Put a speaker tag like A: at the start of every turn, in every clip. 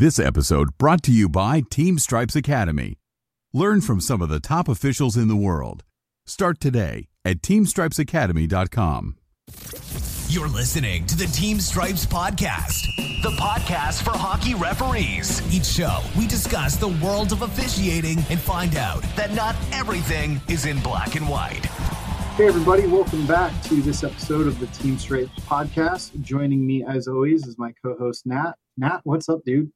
A: This episode brought to you by Team Stripes Academy. Learn from some of the top officials in the world. Start today at teamstripesacademy.com.
B: You're listening to the Team Stripes Podcast, the podcast for hockey referees. Each show, we discuss the world of officiating and find out that not everything is in black and white.
C: Hey, everybody, welcome back to this episode of the Team Stripes Podcast. Joining me, as always, is my co host, Nat. Nat, what's up, dude?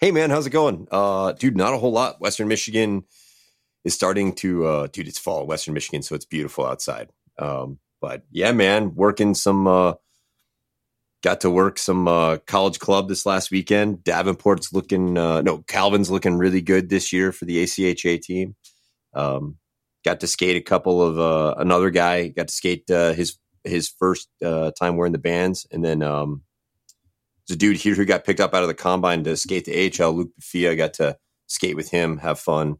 D: Hey man, how's it going? Uh, dude, not a whole lot. Western Michigan is starting to, uh, dude, it's fall Western Michigan, so it's beautiful outside. Um, but yeah, man, working some, uh, got to work some uh, college club this last weekend. Davenport's looking, uh, no, Calvin's looking really good this year for the ACHA team. Um, got to skate a couple of uh, another guy. Got to skate uh, his his first uh, time wearing the bands, and then um, there's a dude here who got picked up out of the combine to skate the AHL. Luke Fia got to skate with him, have fun.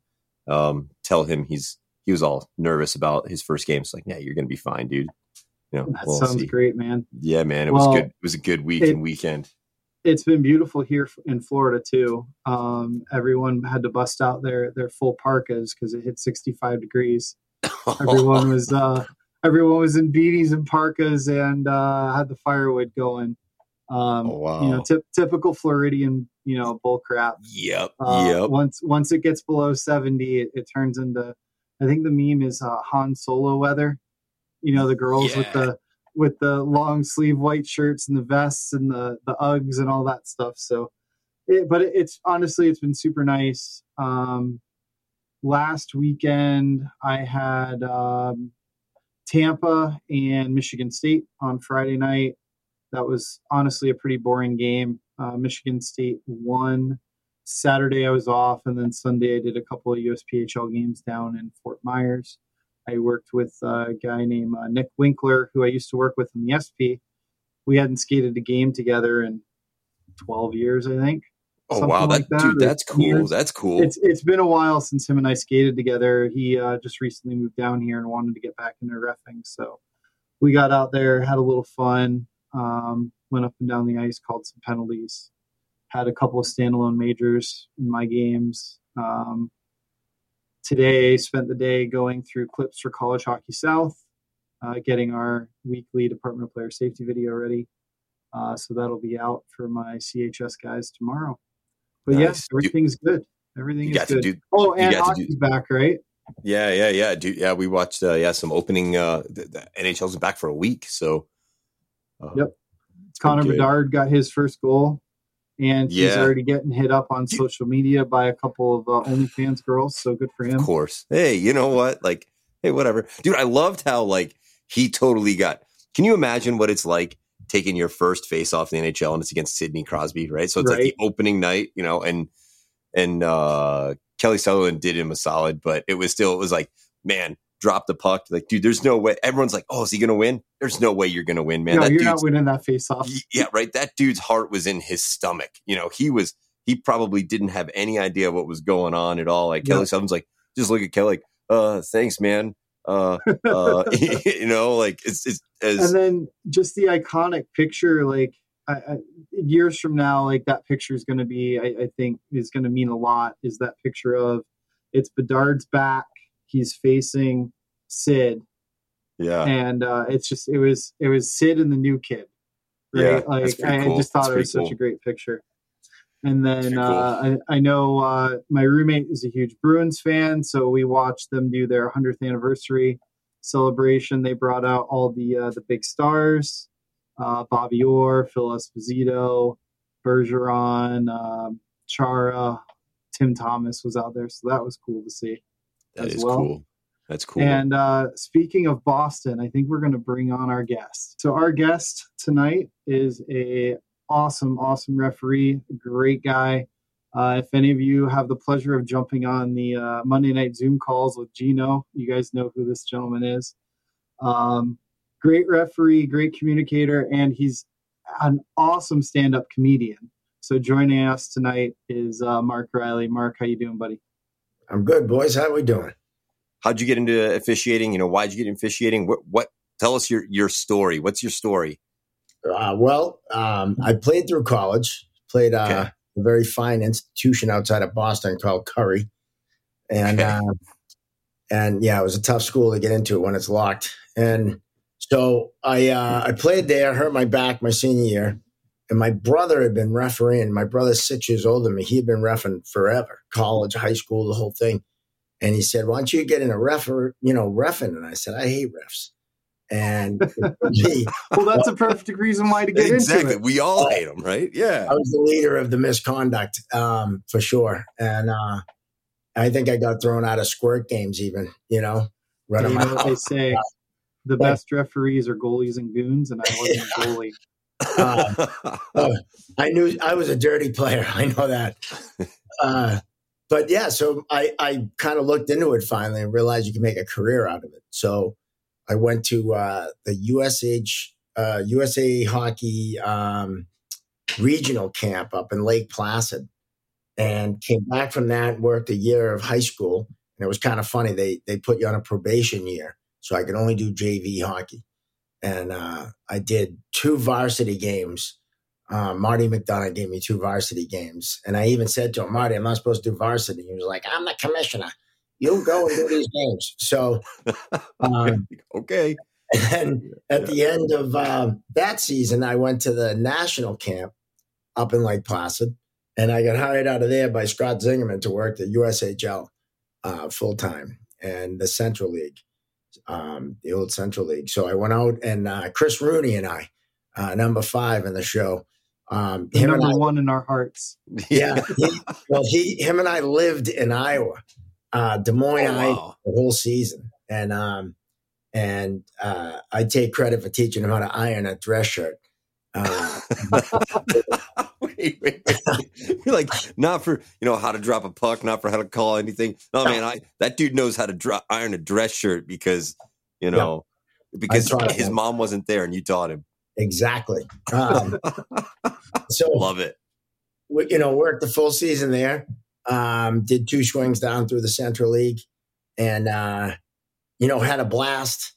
D: Um, tell him he's he was all nervous about his first game. It's like, yeah, you're gonna be fine, dude. You know,
C: That
D: we'll
C: sounds
D: see.
C: great, man.
D: Yeah, man, it
C: Well,
D: was good. It was a good week
C: it-
D: and weekend.
C: It's been beautiful here in Florida, too. Um, everyone had to bust out their, their full parkas because it hit 65 degrees. Everyone was uh, everyone was in beanies and parkas and uh, had the firewood going. Um,
D: Oh, wow.
C: You know, typ typical Floridian, you know, bull crap.
D: Yep,
C: Uh,
D: yep.
C: Once once it gets below seventy, it, it turns into. I think the meme is uh, Han Solo weather. You know, the girls with the with the long sleeve white shirts and the vests and the the Uggs and all that stuff. So, it, but it, it's honestly it's been super nice. Um, last weekend I had um, Tampa and Michigan State on Friday night. That was honestly a pretty boring game. Uh, Michigan State won. Saturday I was off, and then Sunday I did a couple of USPHL games down in Fort Myers. I worked with a guy named uh, Nick Winkler, who I used to work with in the SP. We hadn't skated a game together in 12 years, I think.
D: Oh wow, that,
C: like that,
D: dude, that's cool.
C: years.
D: That's cool.
C: It's it's been a while since him and I skated together. He uh, just recently moved down here and wanted to get back into refing, so we got out there, had a little fun, um, went up and down the ice, called some penalties, had a couple of standalone majors in my games. Um, today, spent the day going through clips for College Hockey South, uh, getting our weekly Department of Player Safety video ready. Uh, so that'll be out for my CHS guys tomorrow. But
D: Nice.
C: yes, everything's good. Everything is good.
D: do
C: oh, and hockey's back, right?
D: Yeah, yeah, yeah, dude. Yeah, we watched. Uh, yeah, some opening. Uh, the, the NHL's back for a week, so. Uh,
C: Yep. Connor. Bedard got his first goal, and he's already getting hit up on social media by a couple of uh, OnlyFans girls. So good for him.
D: Of course. Hey, you know what? Like, hey, whatever, dude. I loved how like he totally got. Can you imagine what it's like taking your first face off in the NHL and it's against Sidney Crosby, right? So it's like the opening night, you know, and and uh Kelly Sutherland did him a solid, but it was still it was like, man, drop the puck. Like, dude, there's no way. Everyone's like, oh, is he gonna win? There's no way you're gonna win, man.
C: no,
D: that
C: you're not winning that face off.
D: Yeah, right. That dude's heart was in his stomach. You know, he was he probably didn't have any idea what was going on at all. Like
C: Yeah.
D: Kelly Sutherland's like, just look at Kelly, like, uh, thanks, man. Uh, uh, you know, like it's it's as
C: and then just the iconic picture, like I, I, years from now, like that picture is going to be, I, I think, is going to mean a lot. Is that picture of it's Bedard's back, he's facing Sid,
D: yeah,
C: and uh, it's just it was it was Sid and the new kid, right?
D: Yeah,
C: like I
D: cool.
C: just thought
D: That's
C: it was such a great picture. And then
D: cool.
C: uh, I, I know uh, my roommate is a huge Bruins fan, so we watched them do their 100th anniversary celebration. They brought out all the uh, the big stars: uh, Bobby Orr, Phil Esposito, Bergeron, um, Chara, Tim Thomas was out there, so that was cool to see.
D: That is
C: well.
D: cool. That's cool.
C: And uh, speaking of Boston, I think we're going to bring on our guest. So our guest tonight is a awesome, awesome referee, great guy. Uh, if any of you have the pleasure of jumping on the uh, Monday night Zoom calls with Gino, you guys know who this gentleman is. Um, great referee, great communicator, and he's an awesome stand-up comedian. So joining us tonight is uh, Mark Riley. Mark, how you doing, buddy?
E: I'm good, boys. How are we doing?
D: How'd you get into officiating? You know, why'd you get into officiating? What what? Tell us your your story. What's your story?
E: Uh, well, um, I played through college. Played uh,
D: Okay.
E: a very fine institution outside of Boston called Curry, and
D: Okay.
E: uh, and yeah, it was a tough school to get into when it's locked. And so I uh, I played there, hurt my back my senior year, and my brother had been refereeing. My brother's six years older than me. He had been refing forever, college, high school, the whole thing. And he said, "Why don't you get in a refer, you know, refing?" And I said, "I hate refs." And he,
C: Well, that's a perfect reason why to get
D: exactly.
C: into it.
D: We all hate them, right? Yeah.
E: I was the leader of the misconduct um, for sure, and uh, I think I got thrown out of squirt games, even you know,
C: You
E: running
C: know what they say? The best referees are goalies and goons, and I wasn't a goalie.
E: Uh, I knew I was a dirty player. I know that. Uh, but yeah, so I, I kind of looked into it finally and realized you can make a career out of it. So I went to uh, the USH uh, USA Hockey um, regional camp up in Lake Placid, and came back from that. and Worked a year of high school, and it was kind of funny. They they put you on a probation year, so I could only do JV hockey and uh, I did two varsity games. Uh, Marty McDonough gave me two varsity games, and I even said to him, "Marty, I'm not supposed to do varsity." He was like, "I'm the commissioner. You go and do these games." So, um,
D: okay.
E: and at the end of um, that season, I went to the national camp up in Lake Placid, and I got hired out of there by Scott Zingerman to work the USHL uh, full time and the Central League, um, the old Central League. So I went out, and uh, Chris Rooney and I, uh, number five in the show, um,
C: The
E: him
C: number
E: I,
C: one in our hearts.
E: yeah, he, well, he, him and I lived in Iowa, uh, Des Moines,
D: Oh,
E: Iowa,
D: wow.
E: the whole season, and um, and uh, I take credit for teaching him how to iron a dress shirt. Uh,
D: wait, wait, wait. You're like not for you know how to drop a puck, not for how to call anything. No, man, I that dude knows how to iron a dress shirt because you know because his
E: him.
D: mom wasn't there and you taught him.
E: exactly. Um, so
D: Love it.
E: we- you know, worked the full season there. Um, did two swings down through the Central League, and uh, you know had a blast.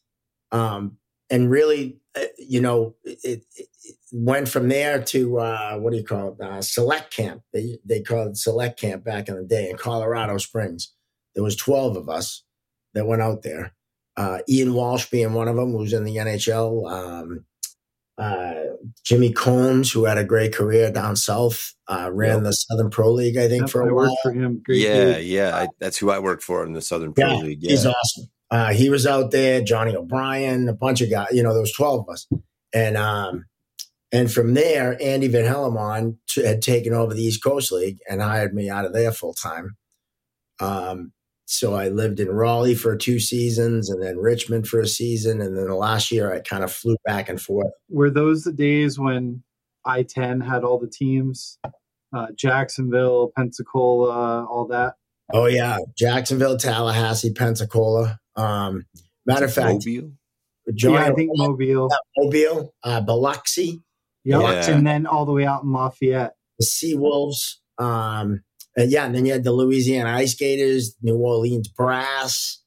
E: Um, and really, you know, it, it, it went from there to uh, what do you call it? Uh, select camp. They they called it select camp back in the day in Colorado Springs. There was twelve of us that went out there. Uh, Ian Walsh being one of them, who was in the NHL. Um, uh, Jimmy Combs, who had a great career down south, uh, ran
D: Yep.
E: the Southern Pro League, I think,
C: Yep,
E: for
C: I
E: a while.
C: for him.
D: Yeah,
C: dude.
D: yeah. I, that's who I worked for in the Southern Pro
E: Yeah,
D: League.
E: He's awesome. Uh, he was out there, Johnny O'Brien, a bunch of guys. You know, there was twelve of us, and um, and from there, Andy Van Hellemond t- had taken over the East Coast League and hired me out of there full time. Um, so I lived in Raleigh for two seasons, and then Richmond for a season, and then the last year I kind of flew back and forth.
C: Were those the days when I 10 had all the teams? Uh, Jacksonville, Pensacola, all that.
E: Oh yeah, Jacksonville, Tallahassee, Pensacola. Um, matter of fact,
D: Mobile?
E: Johnny
C: yeah, I think Mobile.
E: Mobile, uh, Biloxi,
C: Yep.
D: Yeah.
C: And then all the way out in Lafayette.
E: the Sea Wolves. Um, and yeah, and then you had the Louisiana Ice Gators, New Orleans Brass,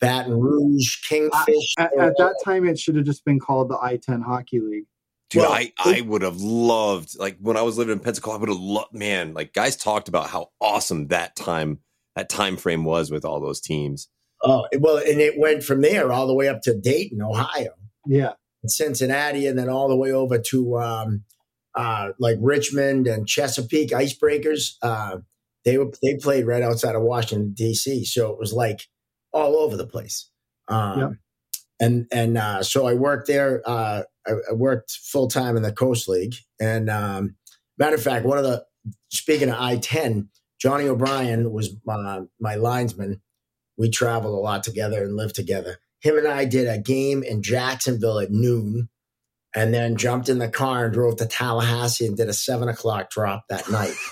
E: Baton Rouge, Kingfish.
C: At, at that time, it should have just been called the I 10 Hockey League.
D: Dude,
E: Well,
D: I, I would have loved like when I was living in Pensacola, I would have loved man, like guys talked about how awesome that time that time frame was with all those teams.
E: Oh, well, and it went from there all the way up to Dayton, Ohio,
C: Yeah.
E: Cincinnati, and then all the way over to um, uh, like Richmond and Chesapeake Icebreakers. Uh, they were they played right outside of Washington D.C., so it was like all over the place. Um. And and uh, so I worked there. Uh, I, I worked full time in the Coast League. And um, matter of fact, one of the speaking of I ten, Johnny O'Brien was my, my linesman. We traveled a lot together and lived together. Him and I did a game in Jacksonville at noon, and then jumped in the car and drove to Tallahassee and did a seven o'clock drop that night.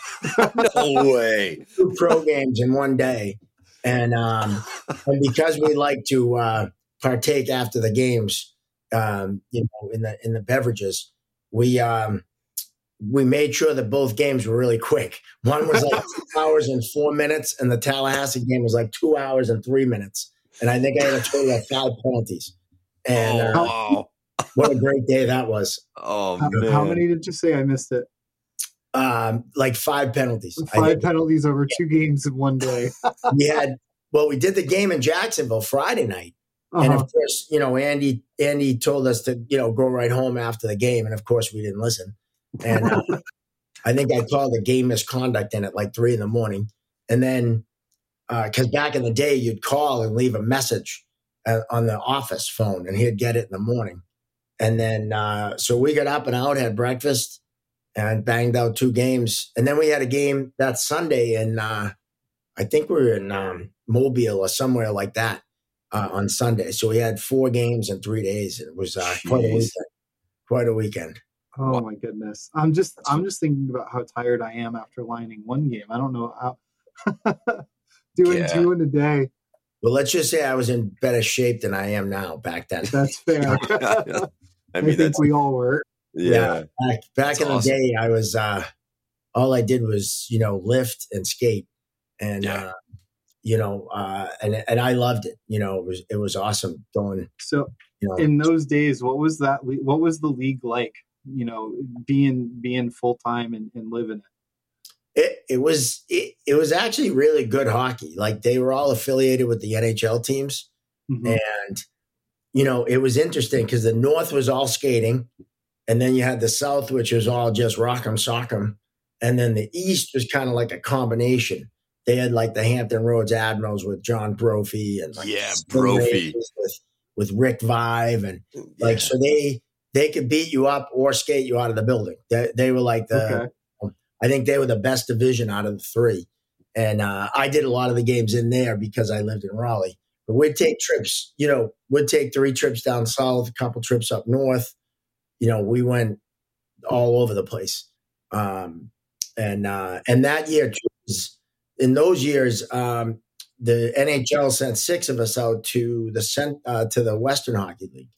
D: No way.
E: Two pro games in one day, and um, and because we like to uh, partake after the games, um, you know, in the in the beverages, we um, we made sure that both games were really quick. One was like two hours and four minutes, and the Tallahassee game was like two hours and three minutes. And I think I had a total of five penalties. And
D: oh,
E: uh,
D: wow.
E: what a great day that was!
D: Oh
C: How,
D: man.
C: how many did you say? I missed it.
E: Um, like five penalties.
C: Five penalties over two games in one day.
E: we had well, we did the game in Jacksonville Friday night. And
C: Uh-huh.
E: of course, you know, Andy Andy told us to, you know, go right home after the game. And of course we didn't listen. And uh, I think I called a game misconduct in at like three in the morning. And then because back in the day, you'd call and leave a message uh, on the office phone and he'd get it in the morning. And then, uh, so we got up and out, had breakfast and banged out two games. And then we had a game that Sunday in, uh, I think we were in um, Mobile or somewhere like that uh, on Sunday. So we had four games in three days. It was uh, quite a weekend. Quite a weekend.
C: Oh my goodness. I'm just I'm just thinking about how tired I am after lining one game. I don't know how doing
D: Yeah.
C: two in a day.
E: Well, let's just say I was in better shape than I am now back then.
C: That's fair.
D: I
C: I,
D: mean,
C: think we all were.
D: yeah.
E: back back
D: That's
E: in the day i was uh all i did was you know lift and skate and
D: Yeah.
E: uh you know uh and and i loved it you know it was it was awesome going
C: So
E: you know
C: in those days, what was that? What was the league like? You know, being being full time and, and living it.
E: it, it was it, it was actually really good hockey like they were all affiliated with the nhl teams
C: Mhm.
E: and you know it was interesting because the north was all skating and then you had the south which was all just rock'em sock'em and then the east was kind of like a combination they had like the hampton roads admirals with john brophy and like
D: Yeah,
E: the
D: Brophy.
E: With with rick vive and like
D: Yeah.
E: so they they could beat you up or skate you out of the building they, they were like the
C: okay.
E: I think they were the best division out of the three. And uh, I did a lot of the games in there because I lived in Raleigh. But we'd take trips, you know, we'd take three trips down south, a couple trips up north. You know, we went all over the place. Um, and uh, and that year, in those years, um, the NHL sent six of us out to the cent- uh, to the Western Hockey League.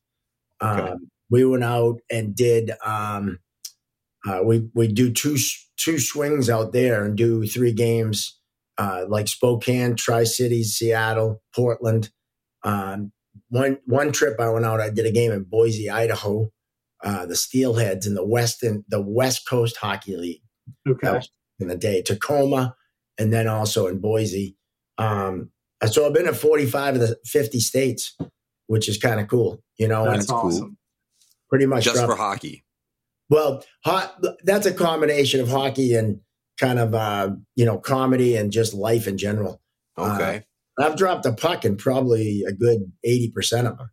E: Um,
D: Okay.
E: We went out and did um, uh, we we do two two swings out there and do three games uh, like Spokane, Tri Cities, Seattle, Portland. Um, one one trip I went out, I did a game in Boise, Idaho. Uh, the Steelheads in the Western the West Coast Hockey League
C: Okay.
E: was in the day, Tacoma, and then also in Boise. Um, so I've been to 45 of the 50 states, which is kind of cool, you know,
C: That's
E: and
D: cool.
E: Pretty much
D: just
E: dropped-
D: for hockey.
E: well, hot, that's a combination of hockey and kind of uh, you know comedy and just life in general.
D: Okay.
E: I've dropped a puck in probably a good eighty percent of them,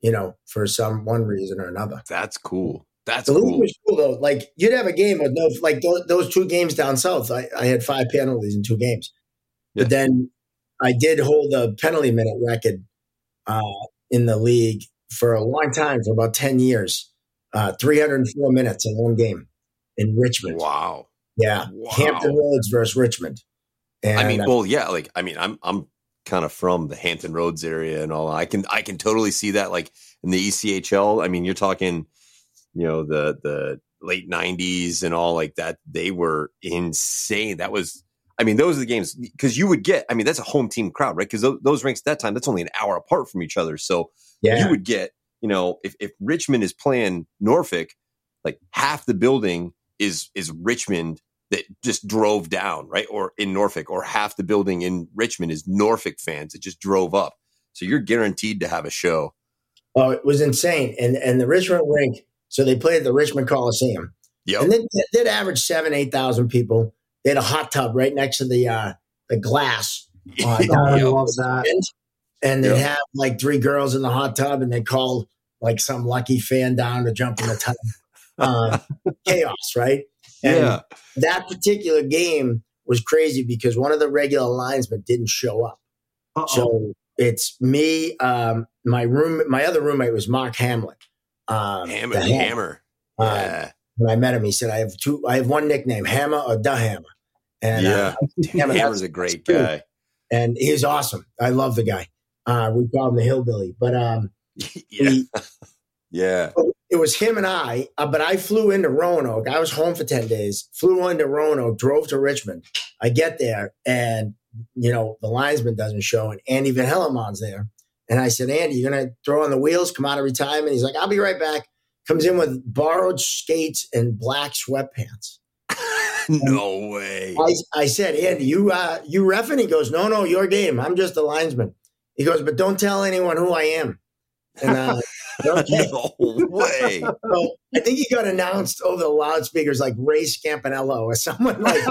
E: you know, for some one reason or another.
D: That's cool. That's
E: The
D: cool.
E: was cool though. Like you'd have a game with no like those, those two games down south. I, I had five penalties in two games,
D: Yeah.
E: but then I did hold the penalty minute record uh, in the league for a long time, for about ten years. Uh, Three hundred and four minutes in one game in Richmond.
D: Wow.
E: Yeah,
D: Wow.
E: Hampton Roads versus Richmond. And
D: I mean,
E: uh,
D: well, yeah, like I mean, I'm I'm kind of from the Hampton Roads area and all. I can I can totally see that. Like in the ECHL, I mean, you're talking, you know, the the late '90s and all like that. They were insane. That was, I mean, those are the games because you would get. I mean, that's a home team crowd, right? Because those, those rinks at that time, that's only an hour apart from each other. So
E: yeah,
D: you would get, you know, if, if Richmond is playing Norfolk, like half the building is is Richmond that just drove down, right? Or in Norfolk, or half the building in Richmond is Norfolk fans that just drove up. So you're guaranteed to have a show.
E: oh, it was insane. And and the Richmond rink, so they played at the Richmond Coliseum,
D: Yep.
E: and then they'd average seven, eight thousand people. They had a hot tub right next to the uh, the glass,
C: Oh, I
D: Yep.
C: Love that.
E: end, and they'd
D: Yep.
E: have like three girls in the hot tub, and they call like some lucky fan down to jump in the tub. Uh, chaos, right? And
D: yeah.
E: that particular game was crazy because one of the regular linesmen didn't show up.
C: Uh-oh.
E: So it's me, um, my room, my other roommate was Mark Hamlet. Um,
D: Hammer.
E: the
D: The hammer.
E: Uh,
D: Yeah.
E: When I met him, he said, "I have two. I have one nickname, Hammer or the Hammer." And
D: yeah.
E: uh, Hammer,
D: Hammer's a great guy.
E: and he's awesome. I love the guy. Uh, we call him the hillbilly, but um,
D: yeah.
E: we,
D: Yeah.
E: it was him and I. Uh, but I flew into Roanoke. I was home for ten days. Flew into Roanoke, drove to Richmond. I get there, and you know the linesman doesn't show, and Andy Van Hellemond's there. And I said, Andy, you're gonna throw on the wheels, come out of retirement. He's like, I'll be right back. Comes in with borrowed skates and black sweatpants.
D: no way.
E: I, I said, Andy, you uh, you ref? And he goes, no, no, your game. I'm just a linesman. He goes, but don't tell anyone who I am. And uh, okay.
D: no way.
E: So I think he got announced over the loudspeakers like Ray Scapinello or someone like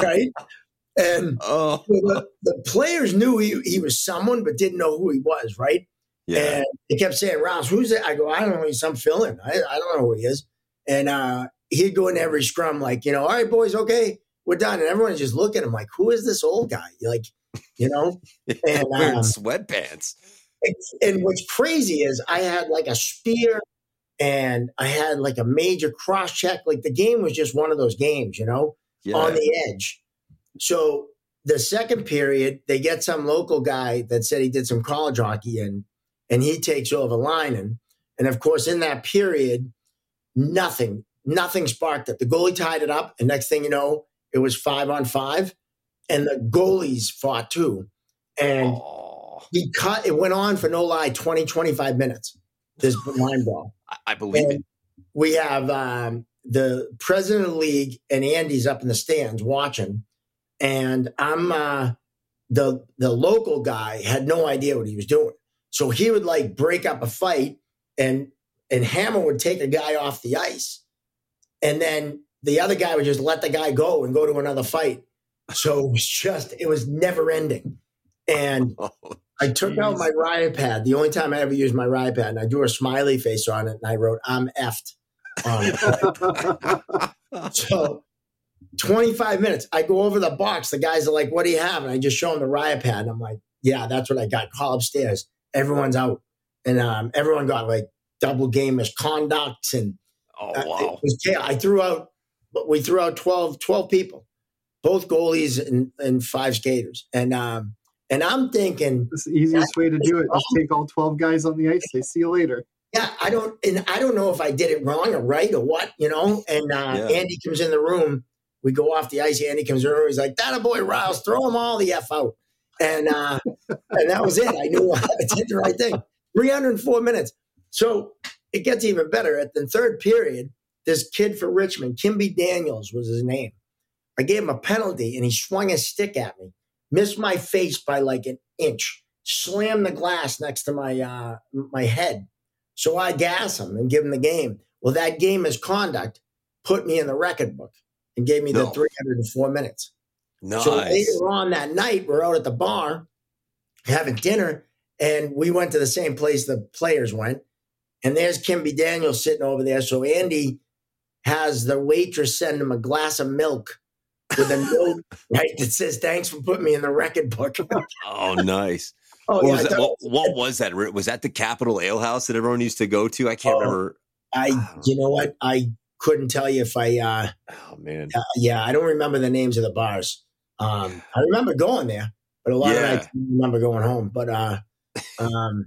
E: right. And
D: Oh,
E: the, the players knew he, he was someone, but didn't know who he was, right?
D: yeah.
E: And they kept saying, Rouse, who's that? I go, I don't know. He's some fill-in. I, I don't know who he is. And uh, he'd go in every scrum like, you know, all right, boys, okay, we're done. And everyone would just look at him like, who is this old guy? Like, you know? And,
D: Wearing
E: um,
D: sweatpants.
E: And what's crazy is I had like a spear and I had like a major cross check. Like the game was just one of those games, you know,
D: Yeah.
E: on the edge. So the second period, they get some local guy that said he did some college hockey and and he takes over lining. And of course, in that period, nothing, nothing sparked it. The goalie tied it up, and next thing you know, it was five on five, and the goalies fought too. And
D: oh,
E: he cut it went on for no lie 20 25 minutes this line ball.
D: I, believe it.
E: we have um, the president of the league and andy's up in the stands watching. And i'm uh, the the local guy had no idea what he was doing. So he would like break up a fight and and hammer would take a guy off the ice. And then the other guy would just let the guy go and go to another fight so it was just it was never ending and
D: Oh,
E: I took out my riot pad. The only time I ever used my riot pad, and I drew a smiley face on it, and I wrote "I'm effed" on it. so, 25 minutes. I go over the box. The guys are like, "What do you have?" And I just show them the riot pad, and I'm like, "Yeah, that's what I got." Call upstairs. Everyone's out, and um, everyone got like double game misconducts, and
D: oh
E: uh,
D: wow.
E: chaos. I threw out, but we threw out 12, 12 people, both goalies and, and five skaters, and um, and I'm thinking.
C: That's the easiest way to do it. Just take all 12 guys on the ice. They see you later.
E: Yeah, I don't, and I don't know if I did it wrong or right or what, you know. And uh,
D: Yeah.
E: Andy comes in the room. We go off the ice. Andy comes in the room. He's like, "That a boy, Rouse, throw them all the f out." And uh, and that was it. I knew I did the right thing. Three hundred and four minutes. So it gets even better. At the third period, this kid for Richmond, Kimbi Daniels was his name. I gave him a penalty, and he swung his stick at me, missed my face by like an inch, slammed the glass next to my uh, my head. So I gas him and give him the game. Well, that game misconduct put me in the record book and gave me the 304 minutes.
D: Nice.
E: So later on that night, we're out at the bar having dinner, and we went to the same place the players went. And there's Kimbi Daniels sitting over there. So Andy has the waitress send him a glass of milk with a note, right, that says, Thanks for putting me in the record book.
D: oh, nice.
E: oh,
D: what,
E: yeah,
D: was that, what, what was that? Was that the Capitol Ale House that everyone used to go to? I can't
E: Oh.
D: remember.
E: I, you know what? I couldn't tell you if I, uh,
D: Oh man.
E: Uh, yeah, I don't remember the names of the bars. Um, I remember going there, but a lot
D: Yeah.
E: of nights I remember going home. But uh, um,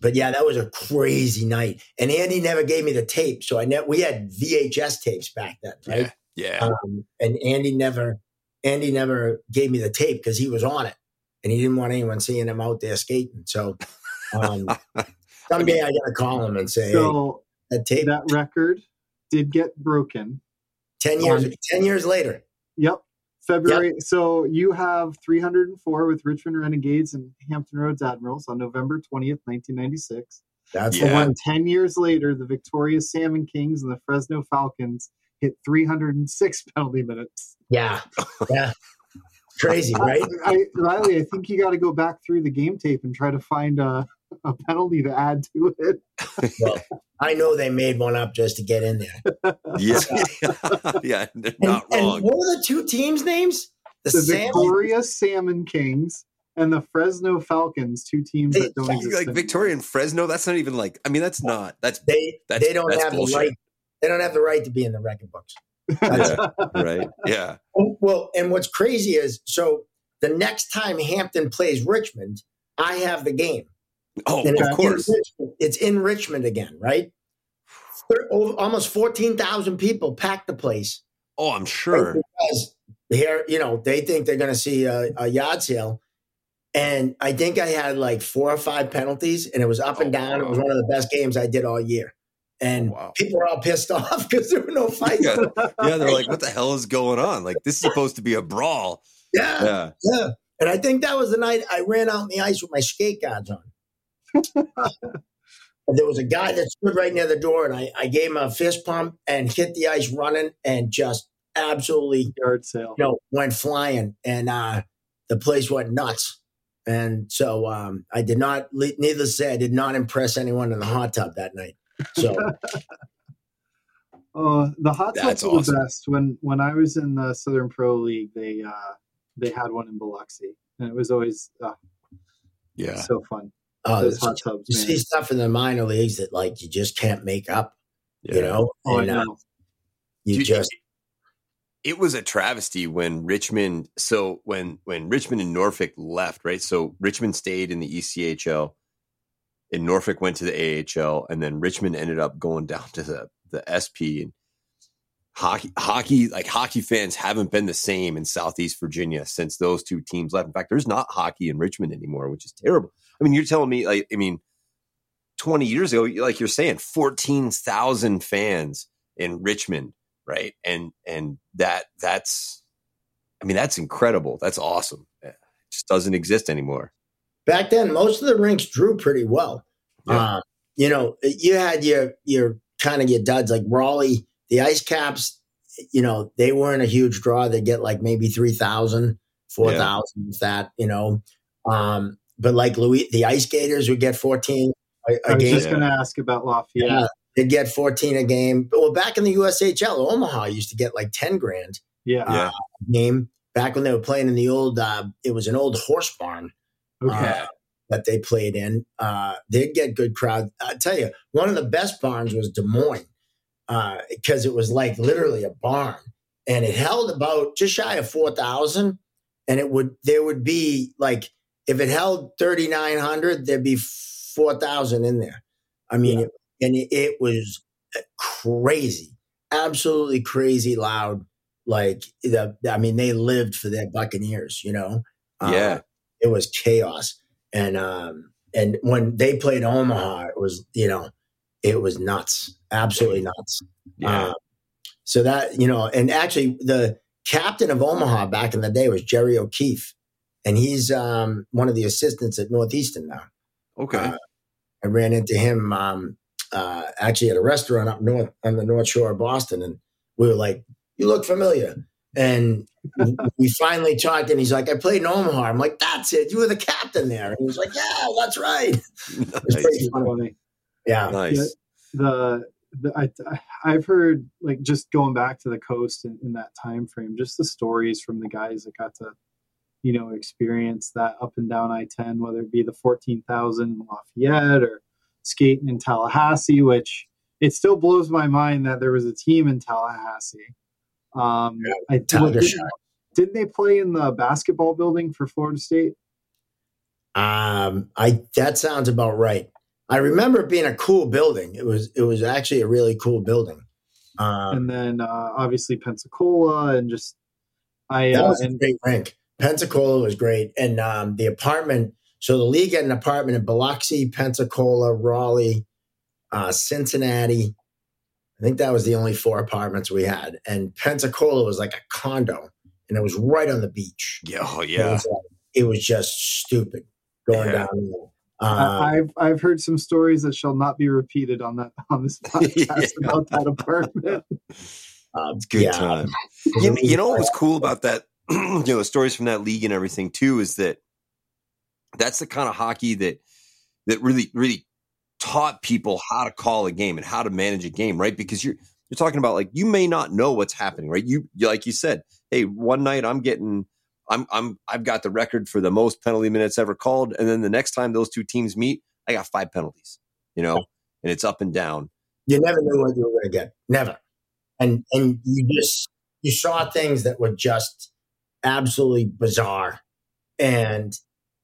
E: but yeah, that was a crazy night. And Andy never gave me the tape, so I ne- we had VHS tapes back then, right?
D: Yeah.
E: Um, and Andy never, Andy never gave me the tape because he was on it, and he didn't want anyone seeing him out there skating. So um, someday I got to call him and say, hey,
C: So
E: that tape.
C: that record did get broken.
E: ten years,
C: on-
E: ten years later.
C: Yep. February. So you have 304 with Richmond Renegades and Hampton Roads Admirals on November 20th, 1996.
E: That's
D: Yeah.
E: the one.
C: When 10 years later, the Victoria Salmon Kings and the Fresno Falcons hit 306 penalty minutes.
E: Yeah, yeah, crazy, right?
C: I, Riley, I think you got to go back through the game tape and try to find a, a penalty to add to it.
E: Well, I know they made one up just to get in there.
D: Yeah. yeah. They're
E: And,
D: not
E: and what were the two teams' names? The,
C: The
E: Salmon.
C: Victoria Salmon Kings and the Fresno Falcons, two teams that don't exist.
D: like. Victoria and Fresno, that's not even like I mean, that's not that's
E: They
D: That's-
E: they don't
D: that's
E: have
D: bullshit.
E: the right. They don't have the right to be in the record books. That's-
D: yeah, right. Yeah.
E: Well, and what's crazy is so the next time Hampton plays Richmond, I have the game.
D: Oh,
E: And
D: of
E: it's in
D: course.
E: Richmond- it's in Richmond again, right? Thir- over- Almost fourteen thousand people packed the place.
D: Oh, I'm sure.
E: because here, you know, they think they're going to see a, a yard sale. And I think I had like four or five penalties, and it was up and
D: Oh,
E: down. It was one of the best games I did all year. And
D: Oh, wow.
E: people were all pissed off because there were no fights.
D: Yeah. yeah, they're like, what the hell is going on? Like, this is supposed to be a brawl.
E: yeah,
D: Yeah.
E: yeah. And I think that was the night I ran out in the ice with my skate guards on. and there was a guy that stood right near the door, and I, I gave him a fist pump and hit the ice running and just absolutely
C: Yard sale.
E: you know, went flying, and uh, the place went nuts. And so um, I did not, needless to say, I did not impress anyone in the hot tub that night. So
C: Oh, the hot
D: That's
C: tubs are the best. When when I was in the Southern Pro League, they uh they had one in Biloxi, and it was always uh,
D: Yeah.
C: so fun.
E: uh,
C: Those hot tubs,
E: you
C: man.
E: see stuff in the minor leagues that like you just can't make up,
D: yeah.
E: you know?
C: Oh, I
E: And, uh, you
D: Dude,
E: just,
D: it, it was a travesty when Richmond. So when when Richmond and Norfolk left, right? So Richmond stayed in the ECHL, and Norfolk went to the AHL, and then Richmond ended up going down to the the SP. And hockey, hockey, like hockey fans haven't been the same in Southeast Virginia since those two teams left. In fact, there's not hockey in Richmond anymore, which is terrible. I mean, you're telling me, like, I mean, 20 years ago, like you're saying, 14,000 fans in Richmond, right? And and that that's, I mean, that's incredible. That's awesome. It just doesn't exist anymore.
E: Back then, most of the rinks drew pretty well.
D: Yeah.
E: Uh, you know, you had your, your kind of your duds like Raleigh, the ice caps, you know, they weren't a huge draw. They get like maybe 3,000, 4,000, if that, you know. Um, but like Louisiana Ice Gators would get 14 a,
C: I
E: a
C: was
E: game.
C: just going to ask about Lafayette.
E: Yeah, they'd get 14 a game. But well, back in the USHL, Omaha used to get like 10 grand
C: Yeah.
D: Yeah.
E: game. Back when they were playing in the old, uh, it was an old horse barn
C: Okay.
E: uh, that they played in. Uh, they'd get good crowd. I tell you, one of the best barns was Des Moines because it was like literally a barn, and it held about just shy of four thousand. And it would there would be like if it held thirty nine hundred, there'd be four thousand in there. I mean, it, and it, it was crazy, absolutely crazy loud. Like the, I mean, they lived for their Buccaneers, you know. Uh,
D: Yeah.
E: It was chaos. And um and when they played Omaha, it was you know, it was nuts, absolutely nuts.
D: Yeah.
E: Uh, so that you know, and actually the captain of Omaha back in the day was Jerry O'Keefe, and he's um one of the assistants at Northeastern now.
D: okay.
E: uh, I ran into him um, uh, actually at a restaurant up north on the North Shore of Boston, and we were like, "You look familiar." And we finally talked, and he's like, "I played in Omaha." I'm like, "That's it. You were the captain there." And he was like, "Yeah, that's right."
D: Nice.
C: It's
E: funny.
C: funny.
E: Yeah,
D: nice.
C: the, the I, I've heard like just going back to the coast in, in that time frame, just the stories from the guys that got to, you know, experience that up and down I ten, whether it be the fourteen thousand Lafayette or skating in Tallahassee, which it still blows my mind that there was a team in Tallahassee. Um, I
E: Tiger
C: didn't, didn't they play in the basketball building for Florida State?
E: Um, I that sounds about right. I remember it being a cool building. It was it was actually a really cool building. Um,
C: and then uh, obviously Pensacola and just I
E: That
C: uh,
E: was a
C: and
E: great rink. Pensacola was great, and um, the apartment. So the league had an apartment in Biloxi, Pensacola, Raleigh, uh, Cincinnati. I think that was the only four apartments we had, and Pensacola was like a condo, and it was right on the beach.
D: Yeah. Oh,
E: It
D: yeah.
E: was, like- it was just stupid going
D: Yeah.
E: down there. Uh,
C: I, I've I've heard some stories that shall not be repeated on that on this podcast
D: Yeah.
C: about that apartment.
E: uh,
D: It's good
E: yeah.
D: time. You, you know what was cool about that? you know, the stories from that league and everything too is that that's the kind of hockey that that really really taught people how to call a game and how to manage a game, right? Because you're you're talking about like you may not know what's happening, right? You, like you said, hey, one night I'm getting I'm I'm I've got the record for the most penalty minutes ever called, and then the next time those two teams meet, I got five penalties, you know, and it's up and down.
E: you never knew what you were going to get never and and you just you saw things that were just absolutely bizarre and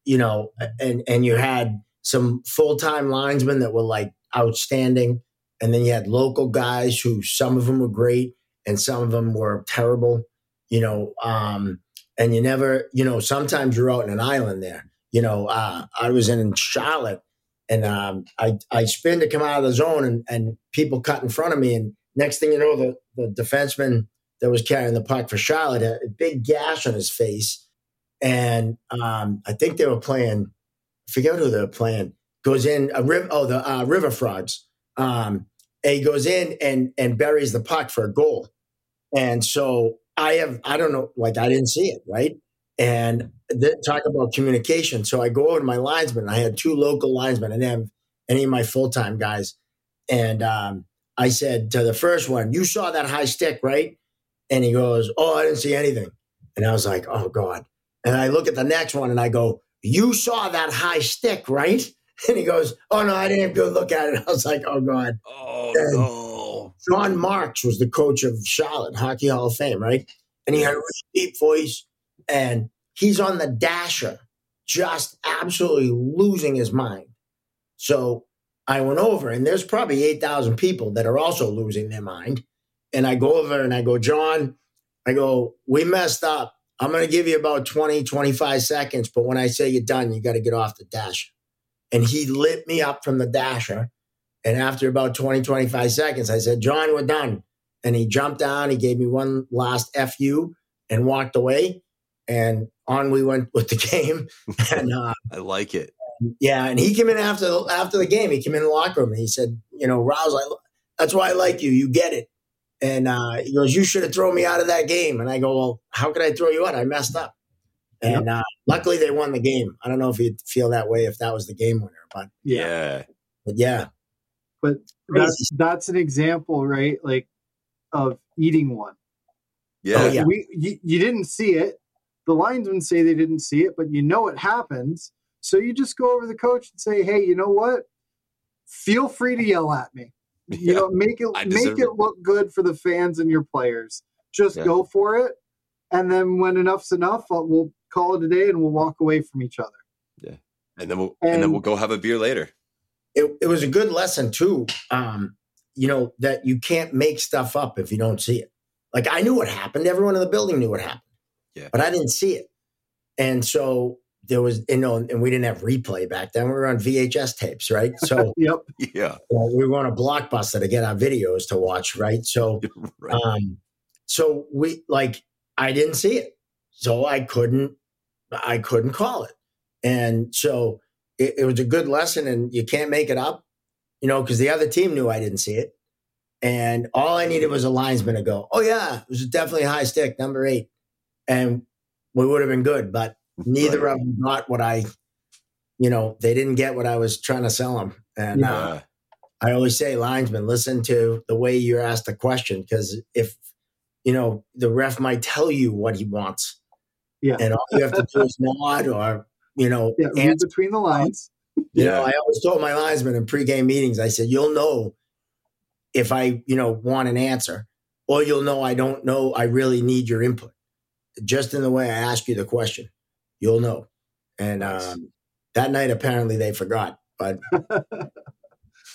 E: you know and and you had some full-time linesmen that were like outstanding. And then you had local guys who some of them were great and some of them were terrible you know um and you never you know sometimes you're out in an island there. You know uh i was in charlotte and um, I I spin to come out of the zone, and, and people cut in front of me, and next thing you know, the the defenseman that was carrying the puck for Charlotte had a big gash on his face, and um, I think they were playing. Forget who they were playing. Goes in a river. Oh, the uh, River Frogs. Um, he goes in and and buries the puck for a goal, and so I have I don't know, like I didn't see it right, and th- talk about communication. So I go over to my linesman. I had two local linesmen. I didn't have any of my full time guys, and um, I said to the first one, "You saw that high stick, right?" And he goes, "Oh, I didn't see anything." And I was like, "Oh God." And I look at the next one and I go, "You saw that high stick, right?" And he goes, "Oh no, I didn't go look at it." I was like, "Oh God."
D: Oh
E: And-
D: no.
E: John Marks was the coach of Charlotte Hockey Hall of Fame, right? And he had a really deep voice, and he's on the dasher, just absolutely losing his mind. So I went over, and there's probably 8,000 people that are also losing their mind. And I go over and I go, John, I go, we messed up. I'm going to give you about 20, 25 seconds, but when I say you're done, you got to get off the dasher. And he lit me up from the dasher. And after about 20, 25 seconds, I said, John, we're done. And he jumped down. He gave me one last FU and walked away. And on we went with the game. and uh,
D: I like it.
E: yeah, and he came in after after the game. He came in the locker room and he said, "You know, Rouse, I, that's why I like you. You get it." And uh, he goes, "You should have thrown me out of that game." And I go, "Well, how could I throw you out? I messed up." And uh, luckily, they won the game. I don't know if you'd feel that way if that was the game winner, but
D: Yeah.
E: but yeah,
C: But that's that's an example, right? Like of eating one.
D: Yeah.
E: Oh, yeah.
C: We you, you didn't see it. The linesmen say they didn't see it, but you know it happens. So you just go over to the coach and say, "Hey, you know what? Feel free to yell at me. You
D: Yeah.
C: know, make it make it
D: it."
C: look good for the fans and your players. Just
D: Yeah.
C: go for it, and then when enough's enough, uh, we'll call it a day and we'll walk away from each other."
D: Yeah, and then we'll and, then we'll go have a beer later.
E: it, it was a good lesson too. Um, you know that you can't make stuff up if you don't see it. Like I knew what happened. Everyone in the building knew what happened.
D: Yeah.
E: but I didn't see it, and so there was you know, and we didn't have replay back then. We were on VHS tapes, right? So
C: Yep.
D: Yeah.
E: Well, we were on a blockbuster to get our videos to watch, right? So,
D: Right.
E: um, so we like I didn't see it, so I couldn't, I couldn't call it, and so it, it was a good lesson, and you can't make it up, you know, because the other team knew I didn't see it, and all I needed was a linesman to go, "Oh yeah, it was definitely high stick, number eight and we would have been good, but neither
D: Right.
E: of them got what I, you know, they didn't get what I was trying to sell them, and. Uh, I always say, linesman, listen to the way you're asked a question because if you know the ref might tell you what he wants,
C: Yeah.
E: and all you have to do is nod or you know
C: Yeah.
E: Answer.
C: between the lines.
E: You know, I always told my linesmen in pregame meetings, I said, you'll know if I you know want an answer, or you'll know I don't know. I really need your input, just in the way I ask you the question. You'll know. And
D: Nice.
E: um, that night, apparently, they forgot. But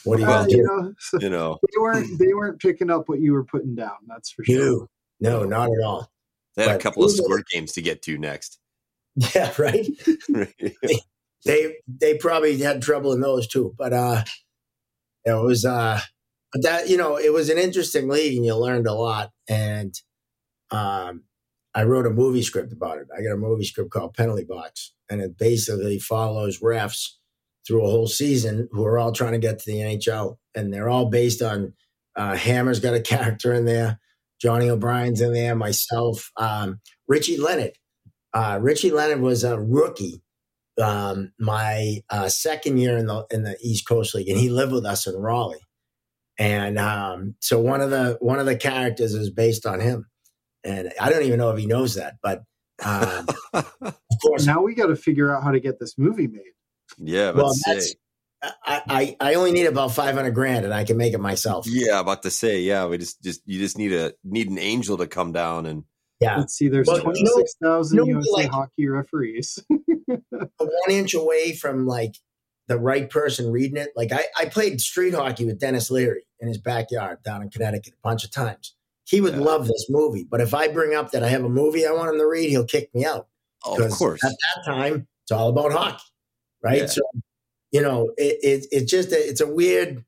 E: what do you
C: Uh,
E: gonna
C: you
E: do?
C: know, so
D: You know,
C: they weren't they weren't picking up what you were putting down. That's for sure.
E: No, no, not at all.
D: they had a couple of
E: those are-
D: squirt games to get to next.
E: Yeah, right. they they probably had trouble in those too. But uh it was uh but that you know, it was an interesting league and you learned a lot. And um I wrote a movie script about it. I got a movie script called Penalty Box, and it basically follows refs through a whole season who are all trying to get to the NHL, and they're all based on. Uh, Hammer's got a character in there. Johnny O'Brien's in there. Myself, um, Richie Leonard. Uh, Richie Leonard was a rookie um, my uh, second year in the in the East Coast League, and he lived with us in Raleigh. And um, so one of the one of the characters is based on him, and I don't even know if he knows that, but um, of course,
C: Now we got to figure out how to get this movie made.
D: yeah,
E: well,
D: let's
E: that's
D: say.
E: I, I I only need about five hundred grand, and I can make it myself.
D: Yeah, about to say. Yeah, we just just you just need a need an angel to come down and
E: Yeah,
C: Let's see. There's
E: Well,
C: twenty six thousand
E: you know,
C: USA
E: like-
C: hockey referees.
E: one inch away from like the right person reading it. Like I, I played street hockey with Denis Leary in his backyard down in Connecticut a bunch of times. He would
D: Yeah.
E: love this movie, but if I bring up that I have a movie I want him to read, he'll kick me out.
D: oh, of course.
E: At that time, it's all about hockey, right?
D: Yeah.
E: So, you know, it, it it's just a, it's a weird.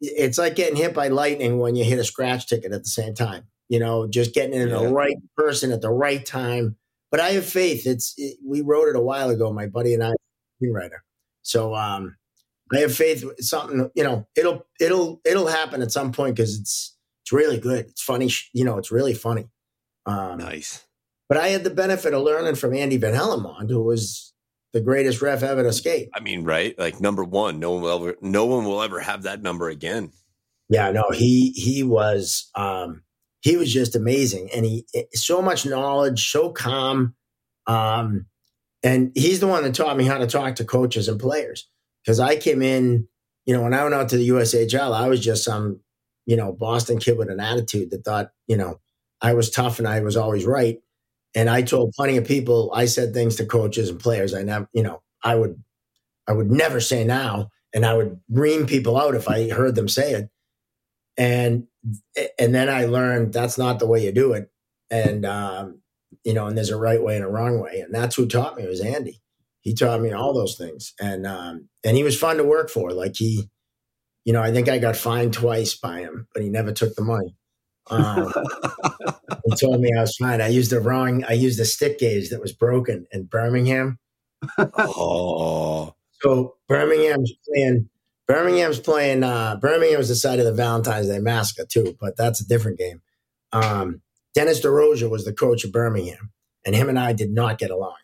E: It's like getting hit by lightning when you hit a scratch ticket at the same time. You know, just getting in
D: Yeah.
E: the right person at the right time. But I have faith. It's it, we wrote it a while ago. My buddy and I, screenwriter. So um, I have faith. Something you know. It'll it'll it'll happen at some point because it's it's really good. It's funny. You know, it's really funny. Um,
D: Nice.
E: But I had the benefit of learning from Andy Van Hellemond, who was the greatest ref ever to skate.
D: I mean, right? Like number one, no one will ever, no one will ever have that number again.
E: Yeah, no, he he was um he was just amazing and he so much knowledge, so calm. Um and he's the one that taught me how to talk to coaches and players cuz I came in, you know, when I went out to the USHL, I was just some, you know, Boston kid with an attitude that thought, you know, I was tough and I was always right. And I told plenty of people I said things to coaches and players I never, you know, I would I would never say now and I would ream people out if I heard them say it and and then I learned that's not the way you do it, and um, you know, and there's a right way and a wrong way, and that's who taught me was Andy. He taught me all those things, and um, and he was fun to work for. Like he, you know, I think I got fined twice by him, but he never took the money. Um, he told me I was fine. I used the wrong. I used a stick gauge that was broken in Birmingham.
D: Oh,
E: So Birmingham's playing. Birmingham's playing. Uh, Birmingham was the side of the Valentine's Day massacre too, but that's a different game. Um, Dennis DeRosa was the coach of Birmingham, and him and I did not get along.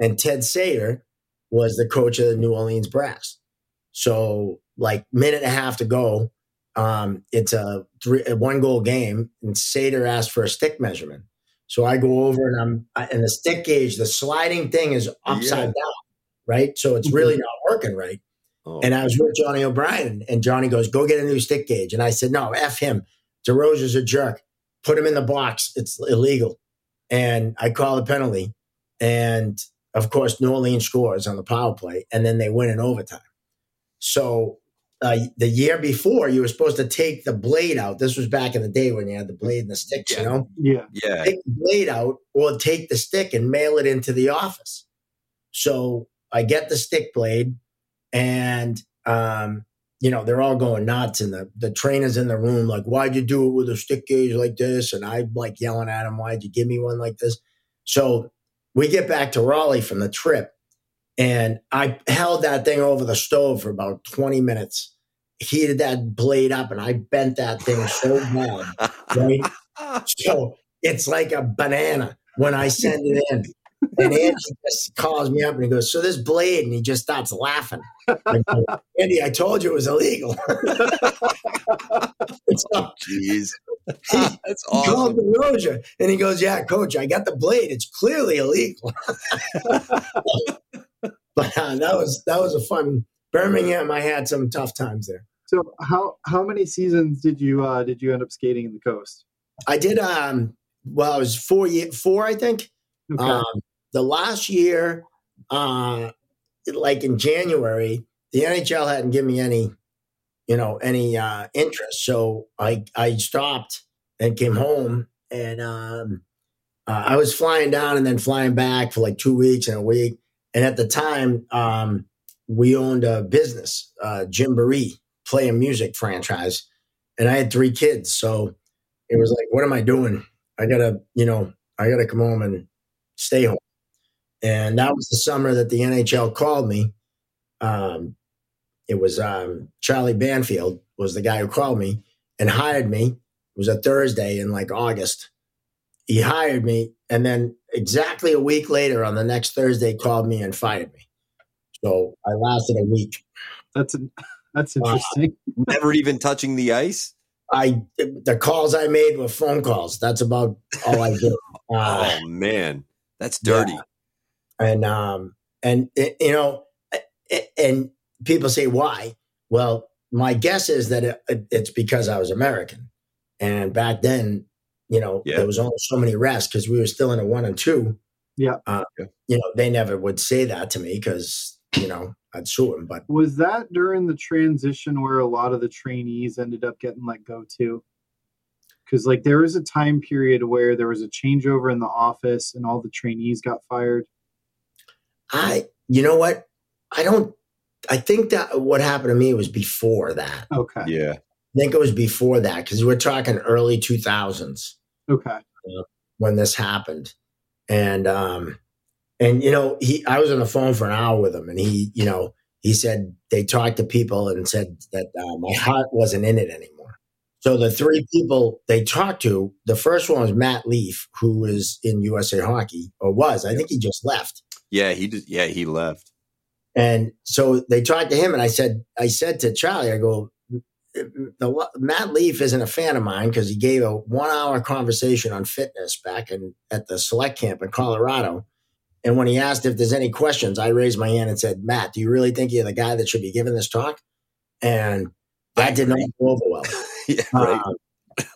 E: And Ted Sator was the coach of the New Orleans Brass. So, like minute and a half to go, um, it's a three a one goal game, and Sator asked for a stick measurement. So I go over and I'm I- and the stick gauge, the sliding thing is upside
D: Yeah.
E: down, right? So it's really not working right.
D: oh.
E: And I was with Johnny O'Brien, and Johnny goes, "Go get a new stick gauge." And I said, "No, f him. DeRosa's a jerk. Put him in the box. It's illegal." And I call the penalty, and of course, New Orleans scores on the power play, and then they win in overtime. So uh, the year before, you were supposed to take the blade out. This was back in the day when you had the blade and the sticks,
D: Yeah.
E: you know
C: Yeah.
D: yeah,
E: take the blade out or take the stick and mail it into the office. So I get the stick blade and um, you know, they're all going nuts and the, the trainer's in the room like, why'd you do it with a stick gauge like this? And I'm like yelling at him, why'd you give me one like this? So we get back to Raleigh from the trip and I held that thing over the stove for about 20 minutes, heated that blade up and I bent that thing so bad right? So it's like a banana when I send it in. And Andy just calls me up and he goes, So this blade, and he just starts laughing. I go, Andy, I told you it was illegal. so
D: Jeez,
E: he,
D: that's
E: he called
D: awesome.
E: DeRosa and he goes, Yeah, coach, I got the blade. It's clearly illegal. but uh, that was that was a fun Birmingham. I had some tough times there.
C: So how how many seasons did you uh did you end up skating in the coast?
E: I did um well, I was four year four, I think.
C: Okay.
E: Um, the last year, uh, like in January, the NHL hadn't given me any, you know, any uh, interest. So I I stopped and came home, and um, uh, I was flying down and then flying back for like two weeks and a week. And at the time, um, we owned a business, uh, Gymboree, play music franchise, and I had three kids. So it was like, what am I doing? I gotta, you know, I gotta come home and stay home. And that was the summer that the NHL called me. Um, it was um, Charlie Banfield was the guy who called me and hired me. It was a Thursday in like August. He hired me, and then exactly a week later, on the next Thursday, called me and fired me. So I lasted a week.
C: That's an, that's interesting.
D: Never even touching the ice.
E: I the calls I made were phone calls. That's about all I did. Uh,
D: Oh man, that's dirty.
E: and um and you know and people say why well my guess is that it, it's because i was american and back then you know
D: Yeah.
E: there was only so many refs because we were still in a one and two
C: Yeah.
E: uh, you know they never would say that to me because you know i'd sue them but
C: Was that during the transition where a lot of the trainees ended up getting let go too? Because like there was a time period where there was a changeover in the office and all the trainees got fired.
E: i you know what i don't I think that what happened to me was before that.
C: Okay.
D: Yeah.
E: I think it was before that because we're talking early 2000s
C: Okay.
E: when this happened. And, um, and, you know, he, I was on the phone for an hour with him and he, you know, he said they talked to people and said that uh, my heart wasn't in it anymore. So the three people they talked to, the first one was Matt Leaf, who is in USA Hockey or was. I think he just left.
D: Yeah. He did. Yeah. He left.
E: And so they talked to him, and I said, I said to Charlie, I go, the, Matt Leaf isn't a fan of mine because he gave a one hour conversation on fitness back in at the select camp in Colorado. And when he asked if there's any questions, I raised my hand and said, Matt, do you really think you're the guy that should be giving this talk? And that did not go over well.
D: yeah. Right.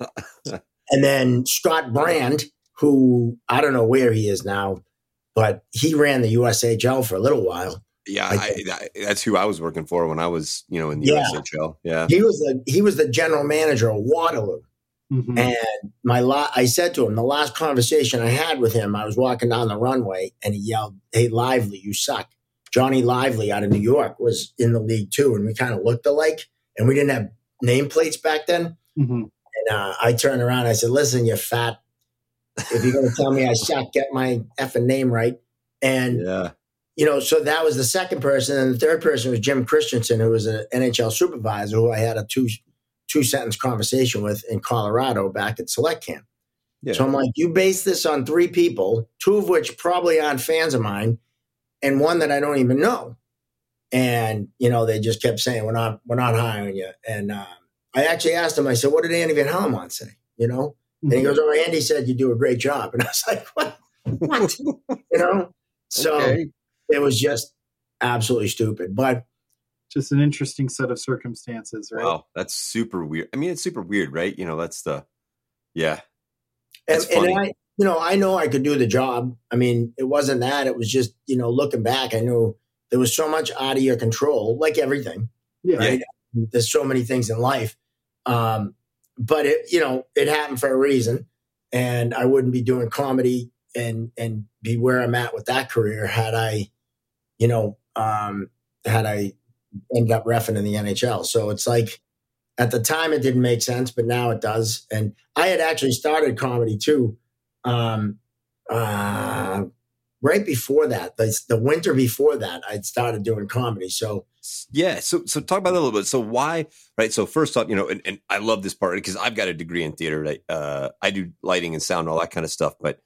E: Um, and then Scott Brand, who I don't know where he is now, but he ran the USHL for a little while.
D: Yeah.
E: I
D: I, I, that's who I was working for when I was, you know, in the
E: Yeah.
D: USHL. Yeah.
E: He was the he was the general manager of Waterloo.
C: Mhm.
E: And my la- I said to him, the last conversation I had with him, I was walking down the runway and he yelled, Hey, Lively, you suck. Johnny Lively out of New York was in the league too. And we kind of looked alike and we didn't have nameplates back then.
C: Mhm.
E: And uh, I turned around I said, Listen, you fat. If you're going to tell me I suck, get my effing name right. And
D: Yeah.
E: You know, so that was the second person, and the third person was Jim Christensen, who was an NHL supervisor, who I had a two two sentence conversation with in Colorado back at Select Camp.
D: Yeah.
E: So I'm like, you base this on three people, two of which probably aren't fans of mine, and one that I don't even know. And you know, they just kept saying, "We're not, we're not hiring you." And um, I actually asked him, I said, "What did Andy Van Hellemond say?" You know, and he goes, "Oh, Andy said you do a great job." And I was like, "What? What?" you know. So
D: Okay.
E: It was just absolutely stupid. But
C: Just an interesting set of circumstances, right?
D: Wow. That's super weird. I mean, it's super weird, right? You know, that's the, yeah.
E: and,
D: That's
E: and
D: funny.
E: I, you know, I know I could do the job. I mean, it wasn't that. It was just, you know, looking back, I knew there was so much out of your control, like everything.
C: Yeah.
E: Right? There's so many things in life. Um, but it, you know, it happened for a reason, and I wouldn't be doing comedy and and be where I'm at with that career had I, you know, um, had I ended up refing in the NHL. So it's like at the time it didn't make sense, but now it does. And I had actually started comedy too, um, uh, right before that. The, the winter before that, I'd started doing comedy. So
D: Yeah. So, so talk about that a little bit. So why, right? So first off, you know, and, and I love this part because I've got a degree in theater. Uh, I do lighting and sound, all that kind of stuff, but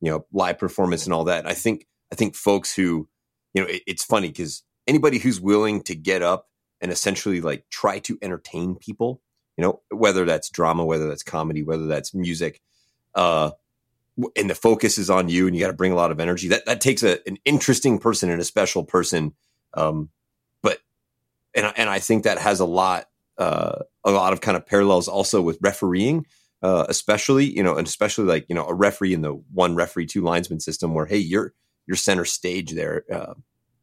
D: you know, live performance and all that. I think, I think folks who, you know, it, it's funny because anybody who's willing to get up and essentially like try to entertain people, you know, whether that's drama, whether that's comedy, whether that's music, uh, and the focus is on you and you got to bring a lot of energy. That that takes a, an interesting person and a special person. Um, but and and I think that has a lot uh, a lot of kind of parallels also with refereeing, uh, especially you know, and especially like you know a referee in the one referee two linesman system where hey you're you're center stage there uh,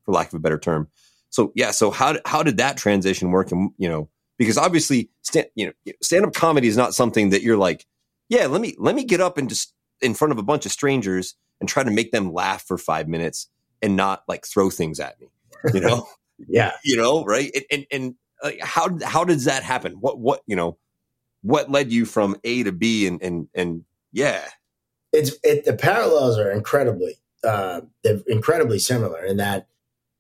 D: for lack of a better term. So yeah, so how how did that transition work? And you know because obviously stand you know stand up comedy is not something that you're like yeah let me let me get up and just in front of a bunch of strangers and try to make them laugh for five minutes and not like throw things at me you know?
E: Yeah,
D: you know right? And and, and uh, how how does that happen? What what you know what led you from a to b and and and yeah.
E: It's it, the parallels are incredibly uh, they're incredibly similar in that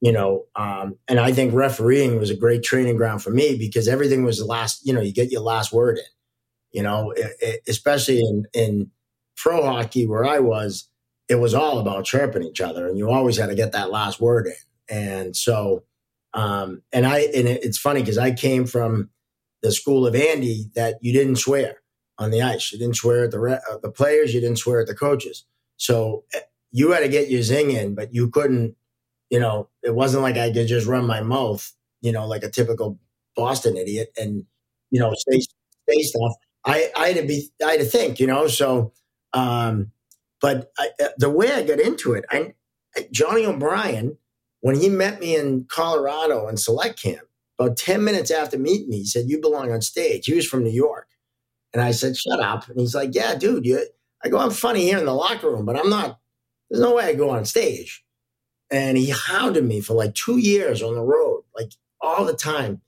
E: you know um, and i think refereeing was a great training ground for me because everything was the last you know you get your last word in you know it, it, especially in in pro hockey where i was it was all about chirping each other and you always had to get that last word in and so um and i and it, it's funny because i came from the school of andy that you didn't swear on the ice. You didn't swear at the re- uh, the players. You didn't swear at the coaches. So you had to get your zing in, but you couldn't. You know, it wasn't like I could just run my mouth. You know, like a typical Boston idiot, and you know, say say stuff. I I had to be I had to think. You know, so. um But I, uh, the way I got into it, I Johnny O'Brien, when he met me in Colorado in select camp, about ten minutes after meeting me, he said, "You belong on stage." He was from New York. And I said, shut up. And he's like, yeah, dude, you, I go, I'm funny here in the locker room, but I'm not, there's no way I go on stage. And he hounded me for like two years on the road, like all the time.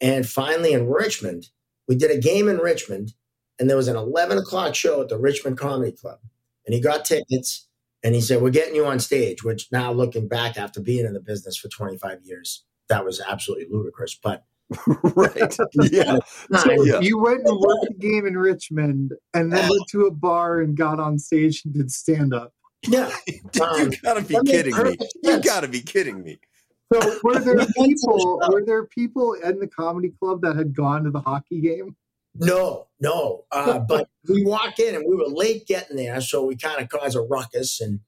E: And finally in Richmond, we did a game in Richmond and there was an 11 o'clock show at the Richmond Comedy Club. And he got tickets and he said, We're getting you on stage, which now looking back after being in the business for 25 years, that was absolutely ludicrous. But
D: right. Yeah.
C: So
D: Yeah.
C: you went and worked a game in Richmond and then went to a bar and got on stage and did stand up.
E: Yeah.
D: Dude,
E: Um,
D: you gotta be kidding me.
E: perfect
D: You gotta be kidding me.
C: So were there
E: We went to the
C: people were there people in the comedy club that had gone to the hockey game?
E: No, no. Uh, but we walk in and we were late getting there, so we kind of caused a ruckus. And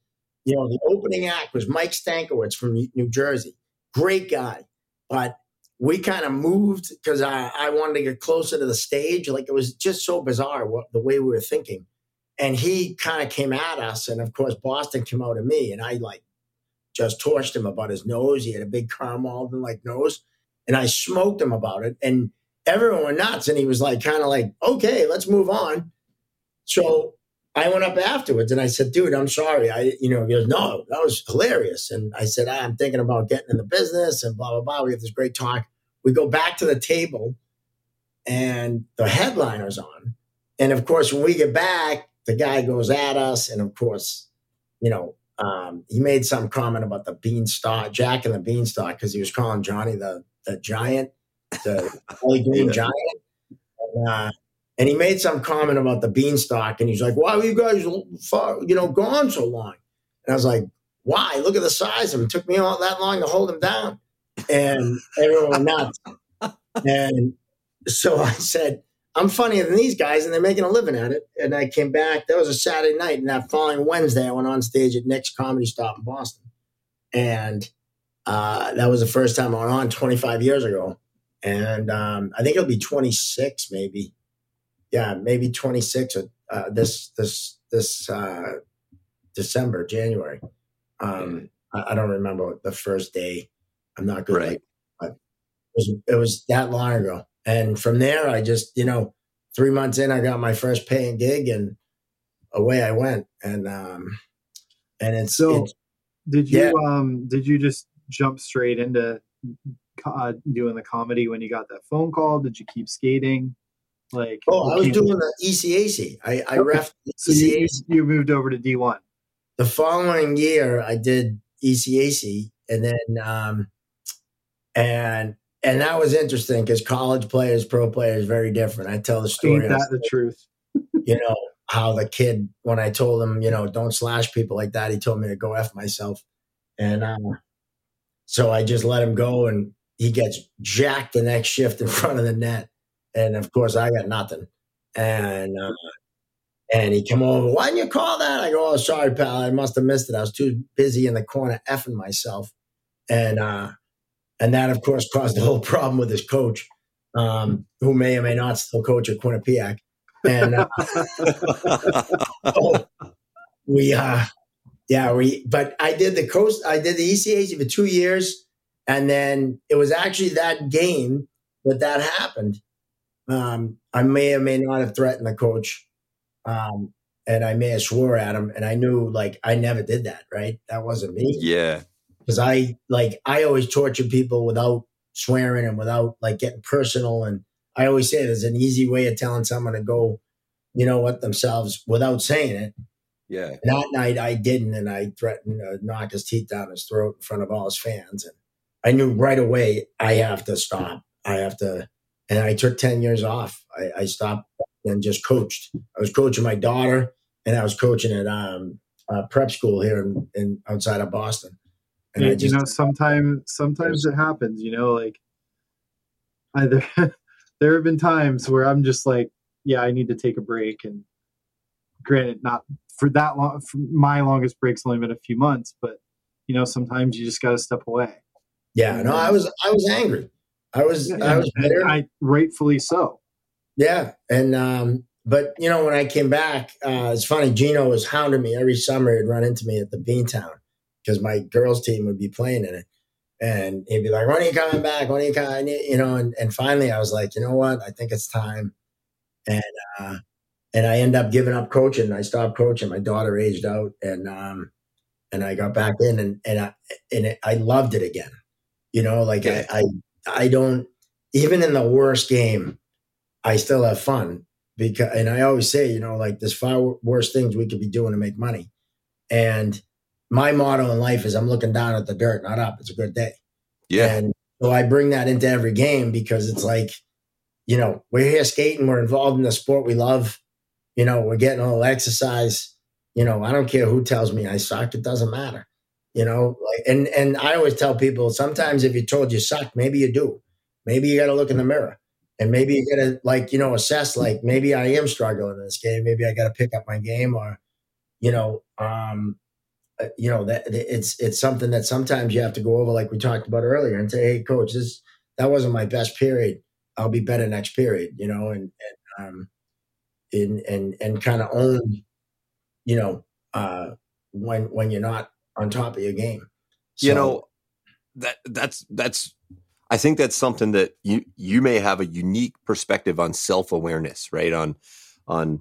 E: you know, the opening act was Mike Stankiewicz from New Jersey, great guy. But we kind of moved because I, I wanted to get closer to the stage. Like it was just so bizarre what, the way we were thinking. And he kind of came at us, and of course, Boston came out at me, and I like just torched him about his nose. He had a big Karl Malden like nose, and I smoked him about it. And everyone went nuts and he was like kind of like okay let's move on. So i went up afterwards and i said dude i'm sorry. I you know he goes no that was hilarious. And i said ah, i'm thinking about getting in the business and blah blah blah. We have this great talk. We go back to the table and the headliner's on. And of course when we get back the guy goes at us and of course you know um, he made some comment about the beanstalk jack and the beanstalk because he was calling johnny the the giant the Kelly Green
D: Yeah.
E: Giant. And, uh, and he made some comment about the beanstalk, and he's like, "Why were you guys, far, you know, gone so long?" And I was like, "Why? Look at the size of him. It took me all that long to hold him down." And everyone nuts. and so I said, "I'm funnier than these guys, and they're making a living at it." And I came back. That was a Saturday night, and that following Wednesday, I went on stage at Nick's Comedy Stop in Boston, and uh, that was the first time I went on 25 years ago and um, I think it'll be 26, maybe. Yeah, maybe 26 or, uh, this this this uh, December, January. Um, I, I don't remember the first day. I'm not good,
D: Right.
E: like, but it was it was that long ago. And from there, I just you know, three months in, I got my first paying gig, and away I went. And um, and it's,
C: So
E: it's
C: did you
E: Yeah.
C: um did you just jump straight into uh, doing the comedy when you got that phone call? Did you keep skating? Like
E: oh, I was doing the ECAC. I, I
C: Okay.
E: ref
C: so you,
E: ECAC.
C: you moved over to D one.
E: the following year I did ECAC and then um and and that was interesting because college players, pro players, very different. I tell the story,
C: Ain't that the truth?
E: you know, how the kid when I told him, you know, don't slash people like that, he told me to go f myself, and uh, so I just let him go, and he gets jacked the next shift in front of the net, and of course I got nothing, and. Uh, and he come over, why didn't you call that? I go, oh, sorry, pal. I must have missed it. I was too busy in the corner effing myself. And uh, and that, of course, caused the whole problem with his coach, um, who may or may not still coach at Quinnipiac. And uh, we, uh, yeah, we, but I did the coast, I did the ECAC for two years. And then it was actually that game that that happened. Um, I may or may not have threatened the coach um, and I may have swore at him, and I knew like I never did that. Right, that wasn't me
D: yeah.
E: Because I like I always torture people without swearing and without like getting personal. And I always say there's an easy way of telling someone to go, you know what, themselves without saying it.
D: Yeah.
E: And that night I didn't, and I threatened to knock his teeth down his throat in front of all his fans. And I knew right away I have to stop. I have to, and I took ten years off. I, I stopped and just coached. I was coaching my daughter, and I was coaching at um, uh, prep school here in, in outside of Boston. And
C: you,
E: I just,
C: you know, sometimes sometimes it happens. You know, like either there have been times where I'm just like, yeah, I need to take a break. And granted, not for that long. For my longest break's only been a few months, but you know, sometimes you just got to step away.
E: yeah, no, I was, I was angry. I was, I was bitter.
C: I rightfully so.
E: Yeah, and um, but you know when I came back, uh, it's funny. Gino was hounding me every summer. He'd run into me at the Beantown because my girls' team would be playing in it, and he'd be like, "When are you coming back? When are you coming?" You know, and, and finally I was like, "You know what? I think it's time." And uh, and I end up giving up coaching. I stopped coaching. My daughter aged out, and um, and I got back in, and and I and it, I loved it again. You know, like I, I, I don't even in the worst game, I still have fun because, and I always say, you know, like there's far worse things we could be doing to make money. And my motto in life is I'm looking down at the dirt, not up. It's a good day.
D: Yeah.
E: And so I bring that into every game because it's like, you know, we're here skating, we're involved in the sport we love. You know, we're getting a little exercise. You know, I don't care who tells me I suck, it doesn't matter. You know, like and and I always tell people sometimes if you're told you suck, maybe you do. Maybe you gotta look in the mirror. And maybe you gotta like, you know, assess like maybe I am struggling in this game. Maybe I gotta pick up my game or, you know, um, you know that it's it's something that sometimes you have to go over like we talked about earlier and say hey coach this that wasn't my best period. I'll be better next period you know and and um and and, and kind of own you know uh when when you're not on top of your game.
D: So, you know that that's that's i think that's something that you you may have a unique perspective on self-awareness right? On on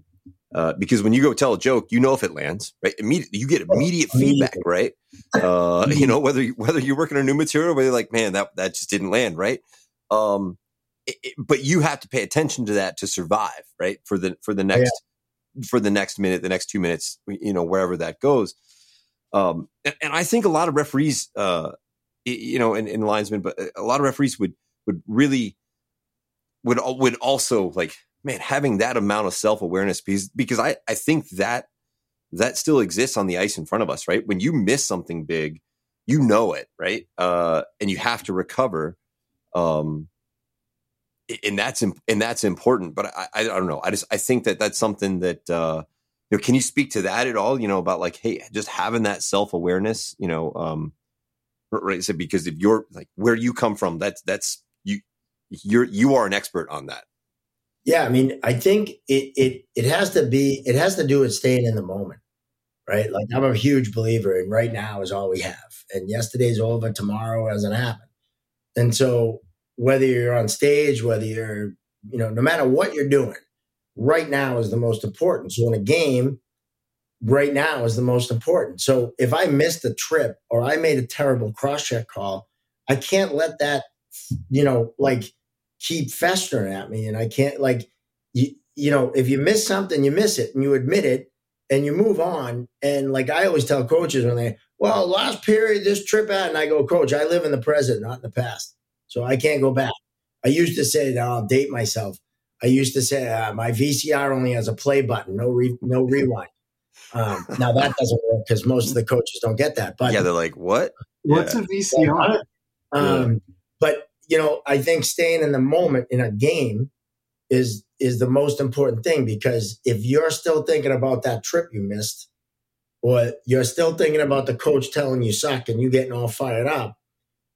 D: uh, because when you go tell a joke, you know if it lands, right? Immediately, you get immediate feedback, right? Uh, you know whether whether you're working on new material, whether you're like, man, that that just didn't land, right? Um, it, it, but you have to pay attention to that to survive, right? For the for the next yeah. for the next minute, the next two minutes, you know, wherever that goes. Um, and, and I think a lot of referees, uh, you know, and, and linesmen, but a lot of referees would would really would would also like man, having that amount of self awareness because because I I think that that still exists on the ice in front of us, right? When you miss something big, you know it, right? Uh, and you have to recover. Um, and that's and that's important. But I, I don't know. I just I think that that's something that uh, you know. Can you speak to that at all? You know about like, hey, just having that self awareness. You know, um, right? So because if you're like where you come from, that's that's you you're you are an expert on that.
E: Yeah, I mean, I think it it it has to be it has to do with staying in the moment, right? Like I'm a huge believer in right now is all we have, and yesterday's over, tomorrow hasn't happened, and so whether you're on stage, whether you're you know, no matter what you're doing, right now is the most important. So in a game, right now is the most important. So if I missed a trip or I made a terrible cross check call, I can't let that, you know, like keep festering at me and I can't like you you know if you miss something you miss it and you admit it and you move on. And like I always tell coaches when they well last period this trip out and I go coach I live in the present not in the past so I can't go back. I used to say that I'll date myself I used to say uh, my VCR only has a play button no re- no rewind. Um, now that doesn't work because most of the coaches don't get that but
D: yeah they're like what?
C: What's yeah. a VCR
E: um, yeah. but you know, I think staying in the moment in a game is is the most important thing because if you're still thinking about that trip you missed, or you're still thinking about the coach telling you suck and you getting all fired up,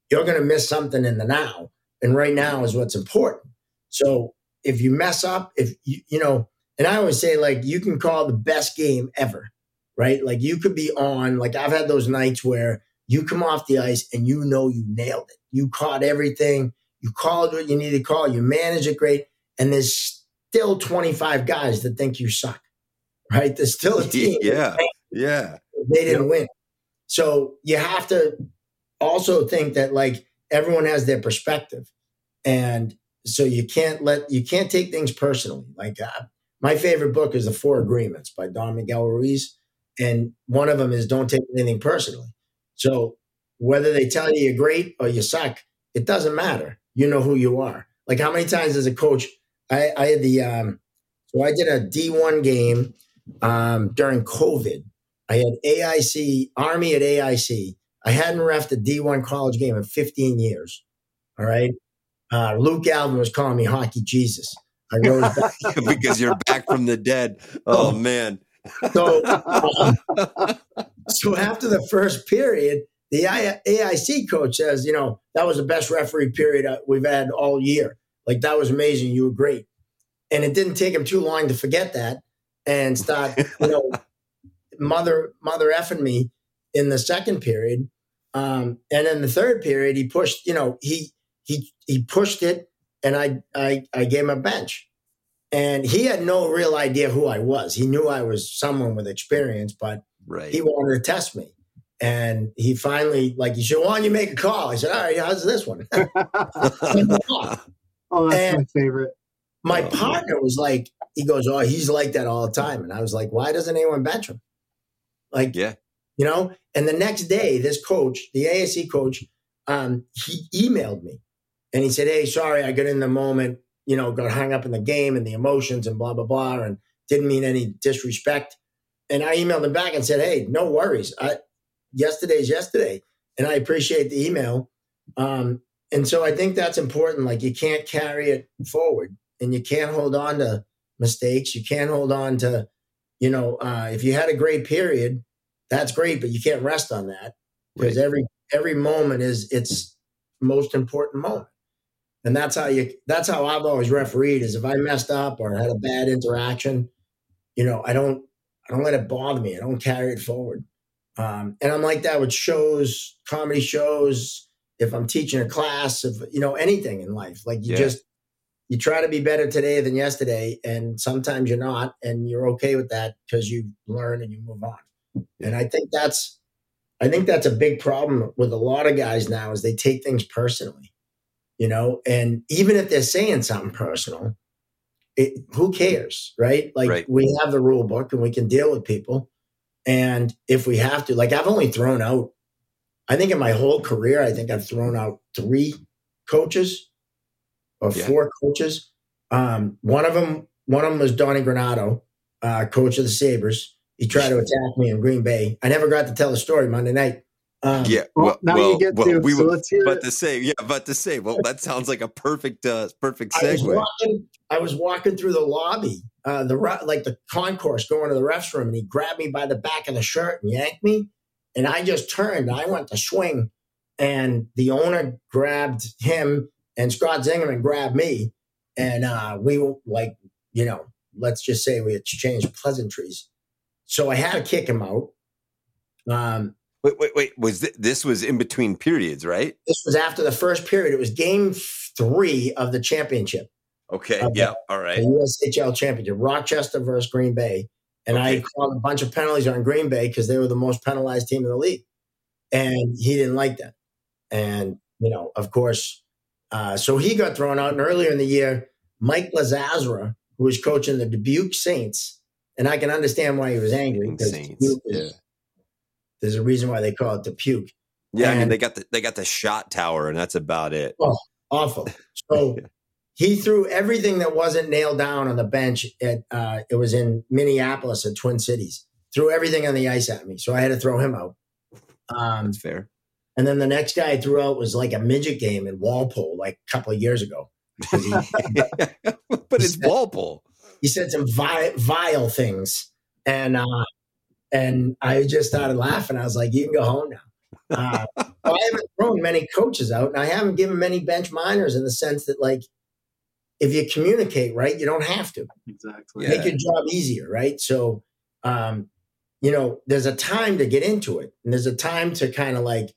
E: you're to miss something in the now. And right now is what's important. So if you mess up, if you, you know, and I always say, like, you can call the best game ever, right? Like, you could be on, like, I've had those nights where you come off the ice and you know you nailed it. You caught everything. You called what you needed to call. You manage it great. And there's still 25 guys that think you suck, right? There's still a team.
D: Yeah. Yeah.
E: They didn't win. So you have to also think that like everyone has their perspective. And so you can't let, you can't take things personally. Like uh, my favorite book is The Four Agreements by Don Miguel Ruiz. And one of them is don't take anything personally. So whether they tell you you're great or you suck, it doesn't matter. You know who you are. Like how many times as a coach, I, I had the um, so I did a D1 game um, during COVID. I had AIC Army at AIC. I hadn't refed a D1 college game in 15 years. All right. Uh, Luke Alvin was calling me hockey Jesus. I
D: rose back because you're back from the dead. Oh. man.
E: So, so after the first period, the AIC coach says, you know, that was the best referee period uh, we've had all year. Like that was amazing. You were great. And it didn't take him too long to forget that and start, you know, mother mother effing me in the second period. Um, and in the third period, he pushed, you know, he he he pushed it and I I I gave him a bench. And he had no real idea who I was. He knew I was someone with experience, but
D: right.
E: he wanted to test me. And he finally, like, he said, Why don't you make a call? I said, All right, how's this one?
C: oh, that's
E: And-
C: my favorite.
E: My
D: Oh, man.
E: partner was like, He goes, Oh, he's like that all the time. And I was like, Why doesn't anyone bench him? Like,
D: yeah.
E: you know? And the next day, this coach, the ASC coach, um, he emailed me and he said, Hey, sorry, I got in the moment, you know, got hung up in the game and the emotions and blah, blah, blah, and didn't mean any disrespect. And I emailed him back and said, Hey, no worries. I, yesterday's yesterday. And I appreciate the email. Um, and so I think that's important. Like you can't carry it forward and you can't hold on to mistakes. You can't hold on to, you know, uh, if you had a great period, that's great, but you can't rest on that because
D: Right.
E: every every moment is its most important moment. And that's how you that's how I've always refereed is if I messed up or had a bad interaction, you know, I don't I don't let it bother me. I don't carry it forward. Um, and I'm like that with shows, comedy shows, if I'm teaching a class, if you know, anything in life. Like you
D: Yeah.
E: just you try to be better today than yesterday, and sometimes you're not, and you're okay with that because you learn and you move on. And I think that's I think that's a big problem with a lot of guys now is they take things personally, you know, and even if they're saying something personal, it, who cares, right? Like
D: Right.
E: we have the rule book and we can deal with people. And if we have to, like I've only thrown out, I think in my whole career, I think I've thrown out three coaches or
D: Yeah.
E: four coaches. Um, one of them, one of them was Donnie Granato, uh, coach of the Sabres. He tried to attack me in Green Bay. I never got to tell the story Monday night. Um,
D: Yeah.
C: Well,
D: Well,
C: now
D: well,
C: you get
D: well,
C: to.
D: we
C: so
D: were
C: let's hear
D: about
C: it.
D: to say, yeah, about to say. Well, that sounds like a perfect, uh, perfect
E: I was
D: segue.
E: walking. I was walking through the lobby, uh, the re- like the concourse, going to the refs room, and he grabbed me by the back of the shirt and yanked me, and I just turned. I went to swing, and the owner grabbed him, and Scott Zingerman grabbed me, and uh, we were like, you know, let's just say we exchanged pleasantries. So I had to kick him out. Um,
D: Wait, wait, wait. Was th- this was in between periods, right?
E: this was after the first period. It was game three of the championship.
D: Okay.
E: Okay.
D: Yeah. All
E: the. USHL championship, Rochester versus Green Bay. And I called a bunch of penalties on Green Bay because they were the most penalized team in the league. And he didn't like that. And, you know, of course, uh, so he got thrown out. And earlier in the year, Mike Lazazra, who was coaching the Dubuque Saints, and I can understand why he was angry because. Dubuque
D: Yeah.
E: There's a reason why they call it the puke.
D: Yeah. I mean,
E: And-
D: they got the they got the shot tower, and that's about it.
E: Oh, awful. So he threw everything that wasn't nailed down on the bench at uh, it was in Minneapolis at Twin Cities. Threw everything on the ice at me, so I had to throw him out. Um,
D: That's fair.
E: and then the next guy I threw out was like a midget game in Walpole, like a couple of years ago. He,
D: but it's Walpole.
E: he said some vi- vile things, and uh, and I just started laughing. I was like, "You can go home now." Uh, I haven't thrown many coaches out, and I haven't given many bench minors in the sense that, like, if you communicate right, you don't have to
C: Exactly.
D: Yeah.
E: make your job easier, right? So, um, you know, there's a time to get into it, and there's a time to kind of like,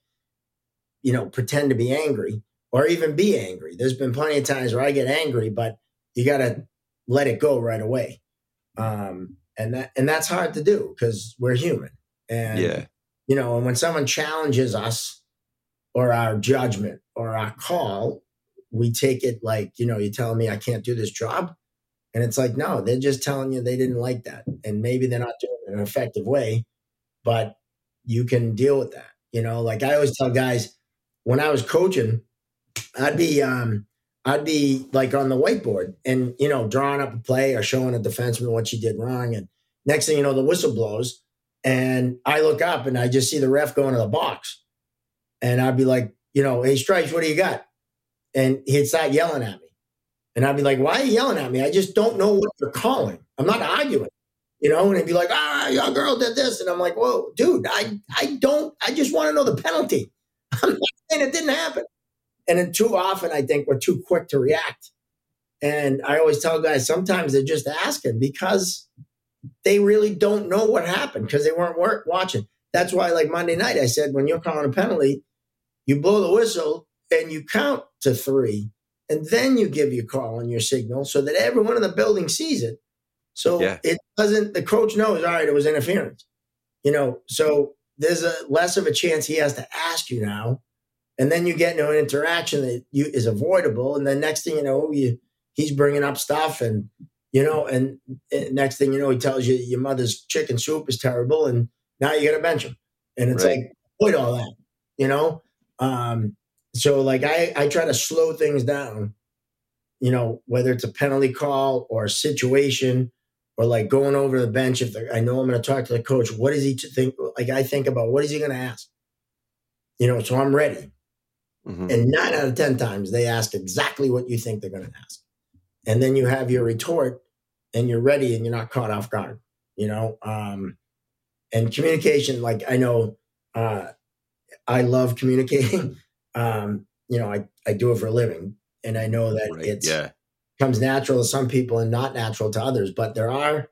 E: you know, pretend to be angry or even be angry. There's been plenty of times where I get angry, but you got to let it go right away, um, and that and that's hard to do because we're human, and
D: Yeah.
E: you know, and when someone challenges us or our judgment or our call, we take it like, you know, you're telling me I can't do this job. And it's like, no, they're just telling you they didn't like that. And maybe they're not doing it in an effective way, but you can deal with that. You know, like I always tell guys when I was coaching, I'd be um I'd be like on the whiteboard and you know, drawing up a play or showing a defenseman what she did wrong. And next thing you know, the whistle blows and I look up and I just see the ref going to the box. And I'd be like, you know, hey, Stripes, what do you got? And he'd start yelling at me. And I'd be like, why are you yelling at me? I just don't know what you're calling. I'm not arguing, you know? And he'd be like, ah, your girl did this. And I'm like, whoa, dude, I, I don't, I just want to know the penalty. I'm not saying it didn't happen. And then too often, I think we're too quick to react. And I always tell guys sometimes they're just asking because they really don't know what happened because they weren't work, watching. That's why, like Monday night, I said, when you're calling a penalty, you blow the whistle and you count to three, and then you give your call and your signal so that everyone in the building sees it. So
D: Yeah.
E: it doesn't, the coach knows, all right, it was interference. You know, so there's a less of a chance he has to ask you now. And then you get into an interaction that you is avoidable. And then next thing you know, you he's bringing up stuff and you know, and, and next thing you know, he tells you your mother's chicken soup is terrible, and now you got to bench him. And it's right. like, avoid all that, you know. Um, so like I I try to slow things down, you know, whether it's a penalty call or a situation or like going over the bench. If I know I'm going to talk to the coach, what is he to think? Like I think about what is he going to ask? You know, so I'm ready. Mm-hmm. And nine out of 10 times they ask exactly what you think they're going to ask. And then you have your retort and you're ready and you're not caught off guard, you know? Um, and communication, like I know, uh, I love communicating. um, you know, I, I do it for a living and I know that right. it's, yeah comes natural to some people and not natural to others. But there are,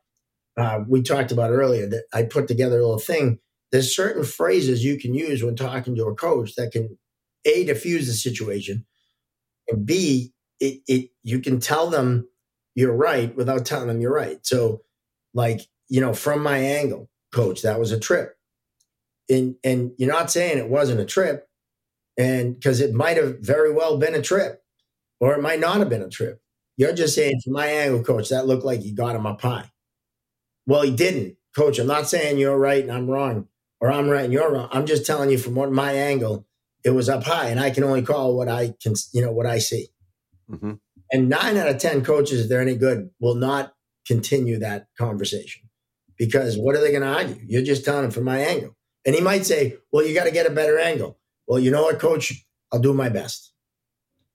E: uh, we talked about earlier that I put together a little thing. There's certain phrases you can use when talking to a coach that can a diffuse the situation, and b it, it you can tell them you're right without telling them you're right. So, like you know, from my angle, coach, that was a trip, and and you're not saying it wasn't a trip, and because it might have very well been a trip, or it might not have been a trip you're just saying from my angle, coach, that looked like he got him up high. Well, he didn't, coach. I'm not saying you're right and I'm wrong, or I'm right and you're wrong. I'm just telling you from what my angle, it was up high, and I can only call what I can, you know, what I see. Mm-hmm. And nine out of ten coaches, if they're any good, will not continue that conversation because what are they going to argue? You're just telling them from my angle, and he might say, "Well, you got to get a better angle." Well, you know what, coach? I'll do my best,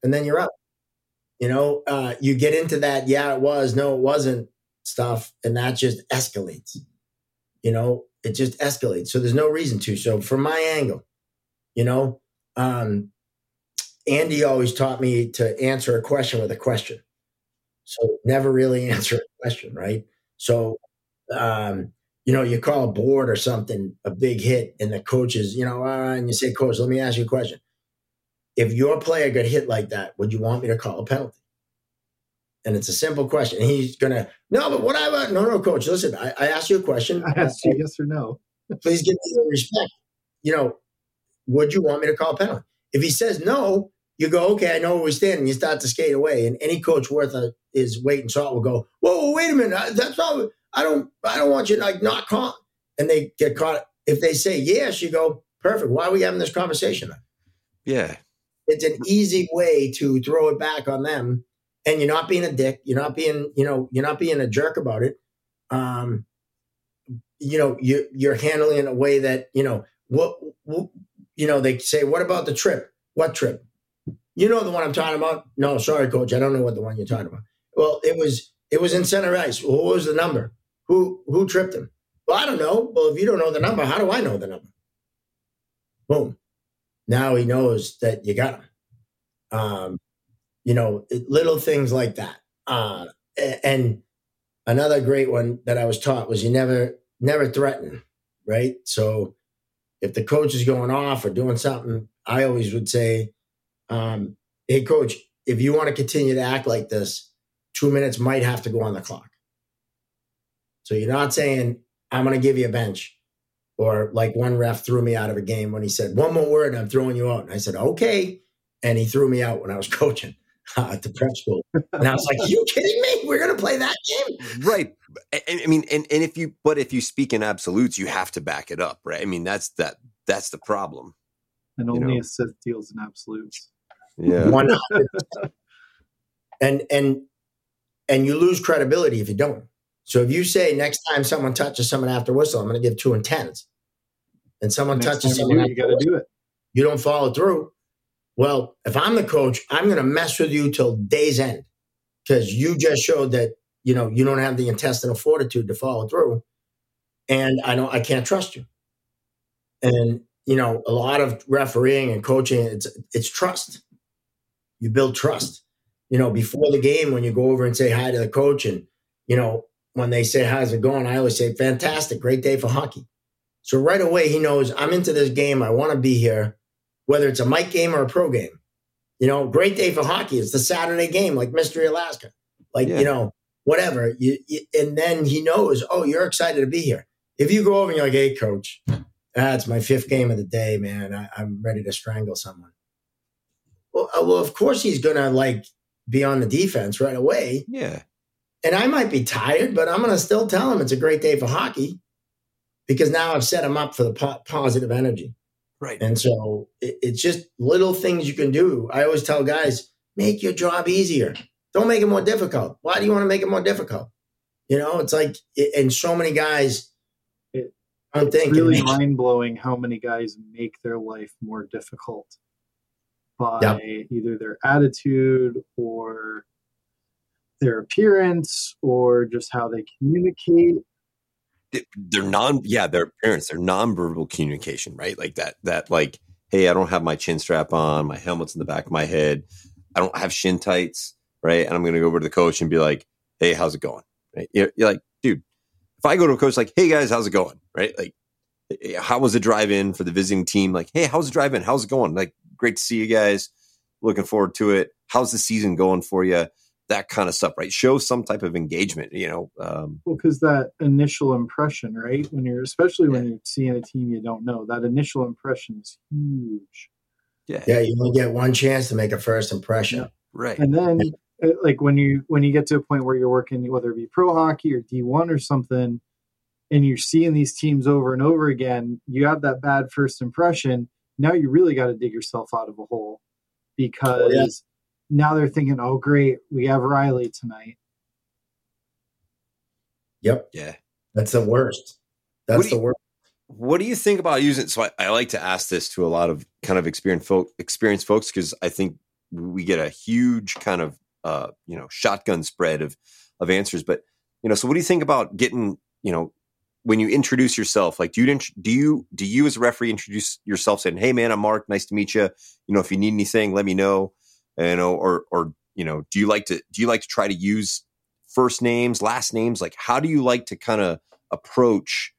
E: and then you're out. You know, uh, you get into that, yeah, it was, no, it wasn't stuff, and that just escalates. You know, it just escalates. So there's no reason to. So from my angle, you know, um, Andy always taught me to answer a question with a question. So never really answer a question, right? So, um, you know, you call a board or something, a big hit, and the coaches, you know, uh, and you say, Coach, let me ask you a question if your player got hit like that, would you want me to call a penalty? And it's a simple question. And he's going to, no, but what I want, no, no, coach, listen, I, I asked you a question.
C: I asked you yes or no.
E: please give me the respect. You know, would you want me to call a penalty? If he says no, you go, okay, I know where we stand, and you start to skate away. And any coach worth a, his weight in salt will go, whoa, wait a minute, that's not. I don't, I don't want you to like not call. And they get caught. If they say yes, you go, perfect. Why are we having this conversation?
D: Yeah,
E: it's an easy way to throw it back on them. And you're not being a dick. You're not being, you know, you're not being a jerk about it. Um, you know, you, you're handling it in a way that, you know, what, what, you know, they say, what about the trip? What trip? You know the one I'm talking about? No, sorry, coach. I don't know what the one you're talking about. Well, it was it was in center ice. Well, what was the number? Who who tripped him? Well, I don't know. Well, if you don't know the number, how do I know the number? Boom now he knows that you got him. Um, you know, little things like that. Uh, and another great one that I was taught was you never, never threaten, right? So if the coach is going off or doing something, I always would say, um, hey, coach, if you want to continue to act like this, two minutes might have to go on the clock. So you're not saying, I'm going to give you a bench. Or like one ref threw me out of a game when he said, one more word, I'm throwing you out. And I said, okay. And he threw me out when I was coaching at the prep school. And I was like, you kidding me? We're going to play that game?
D: Right. I, I mean, and, and if you, but if you speak in absolutes, you have to back it up, right? I mean, that's that, that's the problem.
C: And only you know? a Sith deals in absolutes.
D: Yeah.
E: and, and, and you lose credibility if you don't. So if you say next time someone touches someone after whistle, I'm going to give two and tens, and someone Next touches someone,
C: you, you got to do it.
E: You don't follow through. Well, if I'm the coach, I'm going to mess with you till day's end because you just showed that you know you don't have the intestinal fortitude to follow through, and I don't, I can't trust you. And you know, a lot of refereeing and coaching, it's it's trust. You build trust. You know, before the game, when you go over and say hi to the coach, and you know, when they say, How's it going? I always say, Fantastic, great day for hockey. So right away, he knows I'm into this game. I want to be here, whether it's a mic game or a pro game. You know, great day for hockey. It's the Saturday game, like Mystery Alaska, like, yeah. you know, whatever. You, you, and then he knows, oh, you're excited to be here. If you go over and you're like, hey, coach, That's my fifth game of the day, man. I, am ready to strangle someone. Well, uh, well, of course he's gonna like be on the defense right away.
D: Yeah.
E: And I might be tired, but I'm gonna still tell him it's a great day for hockey because now I've set him up for the po- positive energy.
D: Right.
E: And so it, it's just little things you can do. I always tell guys, make your job easier. Don't make it more difficult. Why do you want to make it more difficult? You know, it's like, and so many guys
C: it,
E: I'm thinking.
C: really mind blowing how many guys make their life more difficult by yep. either their attitude or their appearance or just how they communicate
D: they're non yeah their appearance their non-verbal communication right? Like that that like hey i don't have my chin strap on my helmet's in the back of my head i don't have shin tights right? And i'm gonna go over to the coach and be like hey how's it going? Right? You're, you're like dude if i go to a coach like hey guys how's it going right? Like how was the drive in for the visiting team? Like hey how's the drive in how's it going? Like great to see you guys. Looking forward to it. How's the season going for you that kind of stuff, right? Show some type of engagement, you know. Um,
C: well, because that initial impression, right? When you're, especially when you're seeing a team you don't know, that initial impression is huge.
E: Yeah, yeah, you only get one chance to make a first impression, yeah.
D: right?
C: And then, uh, like when you when you get to a point where you're working, whether it be pro hockey or D one or something, and you're seeing these teams over and over again, you have that bad first impression. Now you really got to dig yourself out of a hole because. Yeah now they're thinking, oh, great, we have Riley tonight.
E: Yep.
D: Yeah.
E: That's the worst. That's the worst.
D: What do you think about using? So I, I, like to ask this to a lot of kind of experienced folk, experienced folks because I think we get a huge kind of uh, you know shotgun spread of of answers. But you know, so what do you think about getting you know when you introduce yourself? Like, do you do you do you as a referee introduce yourself saying, "Hey, man, I'm Mark. Nice to meet you. You know, if you need anything, let me know." You know, or or you know, do you like to do you like to try to use first names, last names? Like, how do you like to kind of approach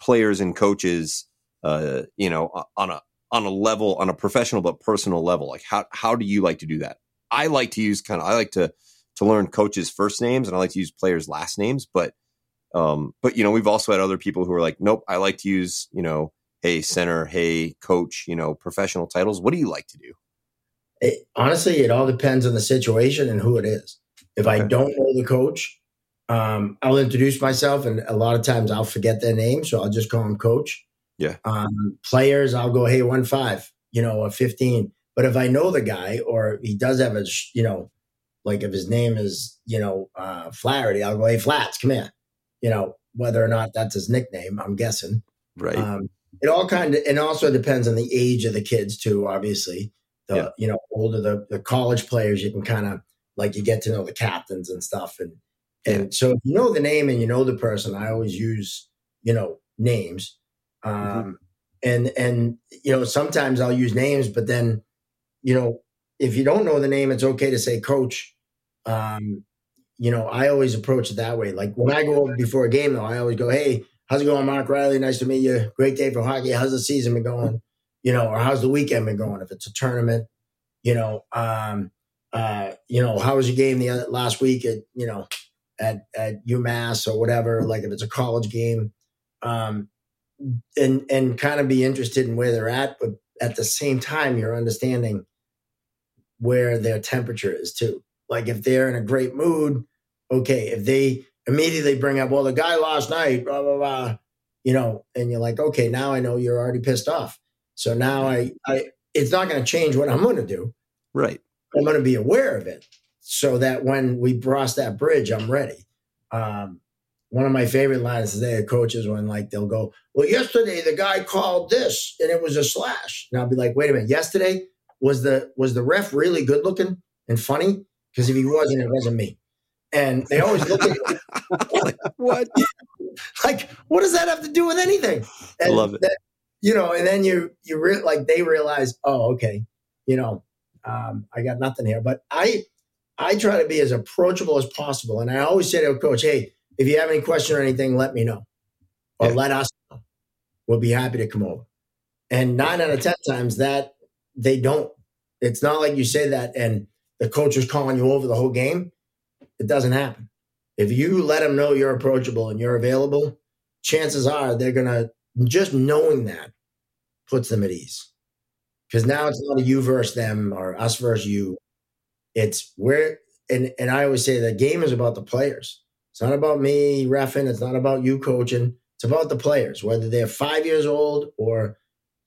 D: players and coaches? Uh, you know, on a on a level, on a professional but personal level. Like, how how do you like to do that? I like to use kind of I like to to learn coaches' first names, and I like to use players' last names, but um, but you know, we've also had other people who are like, nope, I like to use, you know, hey center, hey coach, you know, professional titles. What do you like to do?
E: It, honestly, it all depends on the situation and who it is. If I don't know the coach, um, I'll introduce myself, and a lot of times I'll forget their name, so I'll just call them coach.
D: Yeah.
E: Um, players, I'll go, hey, one five, you know, a fifteen. But if I know the guy, or he does have a, you know, like if his name is, you know, uh, Flaherty, I'll go, hey, Flats, come here. You know, whether or not that's his nickname, I'm guessing.
D: Right.
E: Um, it all kind of, and also depends on the age of the kids too. Obviously, the yeah. you know older the, the college players you can kind of like you get to know the captains and stuff. And and yeah. so if you know the name and you know the person i always use you know names. Um mm-hmm. and and you know sometimes i'll use names but then you know if you don't know the name it's okay to say coach. Um you know i always approach it that way. Like when i go before a game though i always go hey how's it going mark riley? Nice to meet you. Great day for hockey. How's the season been going you know, or how's the weekend been going? If it's a tournament, you know, um, uh, you know, how was your game the last week at, you know, at, at UMass or whatever, like if it's a college game, um, and, and kind of be interested in where they're at, but at the same time, you're understanding where their temperature is too. Like if they're in a great mood, okay, if they immediately bring up, well, the guy last night, blah, blah, blah, you know, and you're like, okay, now I know you're already pissed off. So now I, I it's not going to change what I'm going to do.
D: Right.
E: I'm going to be aware of it so that when we cross that bridge, I'm ready. Um, one of my favorite lines today of coaches when like they'll go, well, yesterday the guy called this and it was a slash. And I'll be like, wait a minute, yesterday was the was the ref really good looking and funny? Because if he wasn't, it wasn't me. And they always look at
D: like, what?
E: like, what does that have to do with anything?
D: And I love it.
E: That, you know, and then you you re- like they realize, oh, okay, you know, um, I got nothing here. But I I try to be as approachable as possible, and I always say to a coach, hey, if you have any question or anything, let me know, or yeah. let us know. We'll be happy to come over. And nine out of ten times that they don't. It's not like you say that and the coach is calling you over the whole game. It doesn't happen. If you let them know you're approachable and you're available, chances are they're gonna just knowing that puts them at ease because now it's not a you versus them or us versus you. It's where and and I always say the game is about the players. It's not about me refing. It's not about you coaching. It's about the players, whether they're five years old or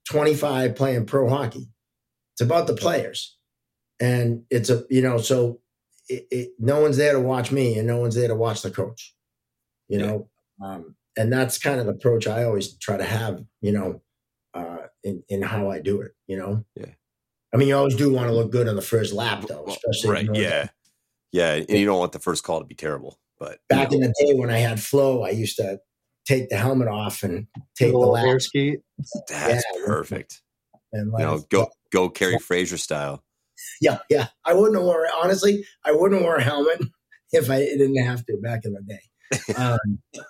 E: 25 playing pro hockey. It's about the players. And it's a, you know, so it, it, no one's there to watch me and no one's there to watch the coach, you yeah. know? Um, and that's kind of the approach I always try to have, you know, uh, in, in how I do it, you know?
D: Yeah.
E: I mean, you always do want to look good on the first lap, though, especially.
D: Right. Yeah. Yeah. And you don't want the first call to be terrible. But
E: back know. in the day when I had flow, I used to take the helmet off and take the, the lap.
C: air skate.
D: That's yeah, perfect. And like, you know, go go Kerry Fraser style.
E: Yeah, yeah. I wouldn't have worn honestly. I wouldn't wear a helmet if I didn't have to back in the day. Um,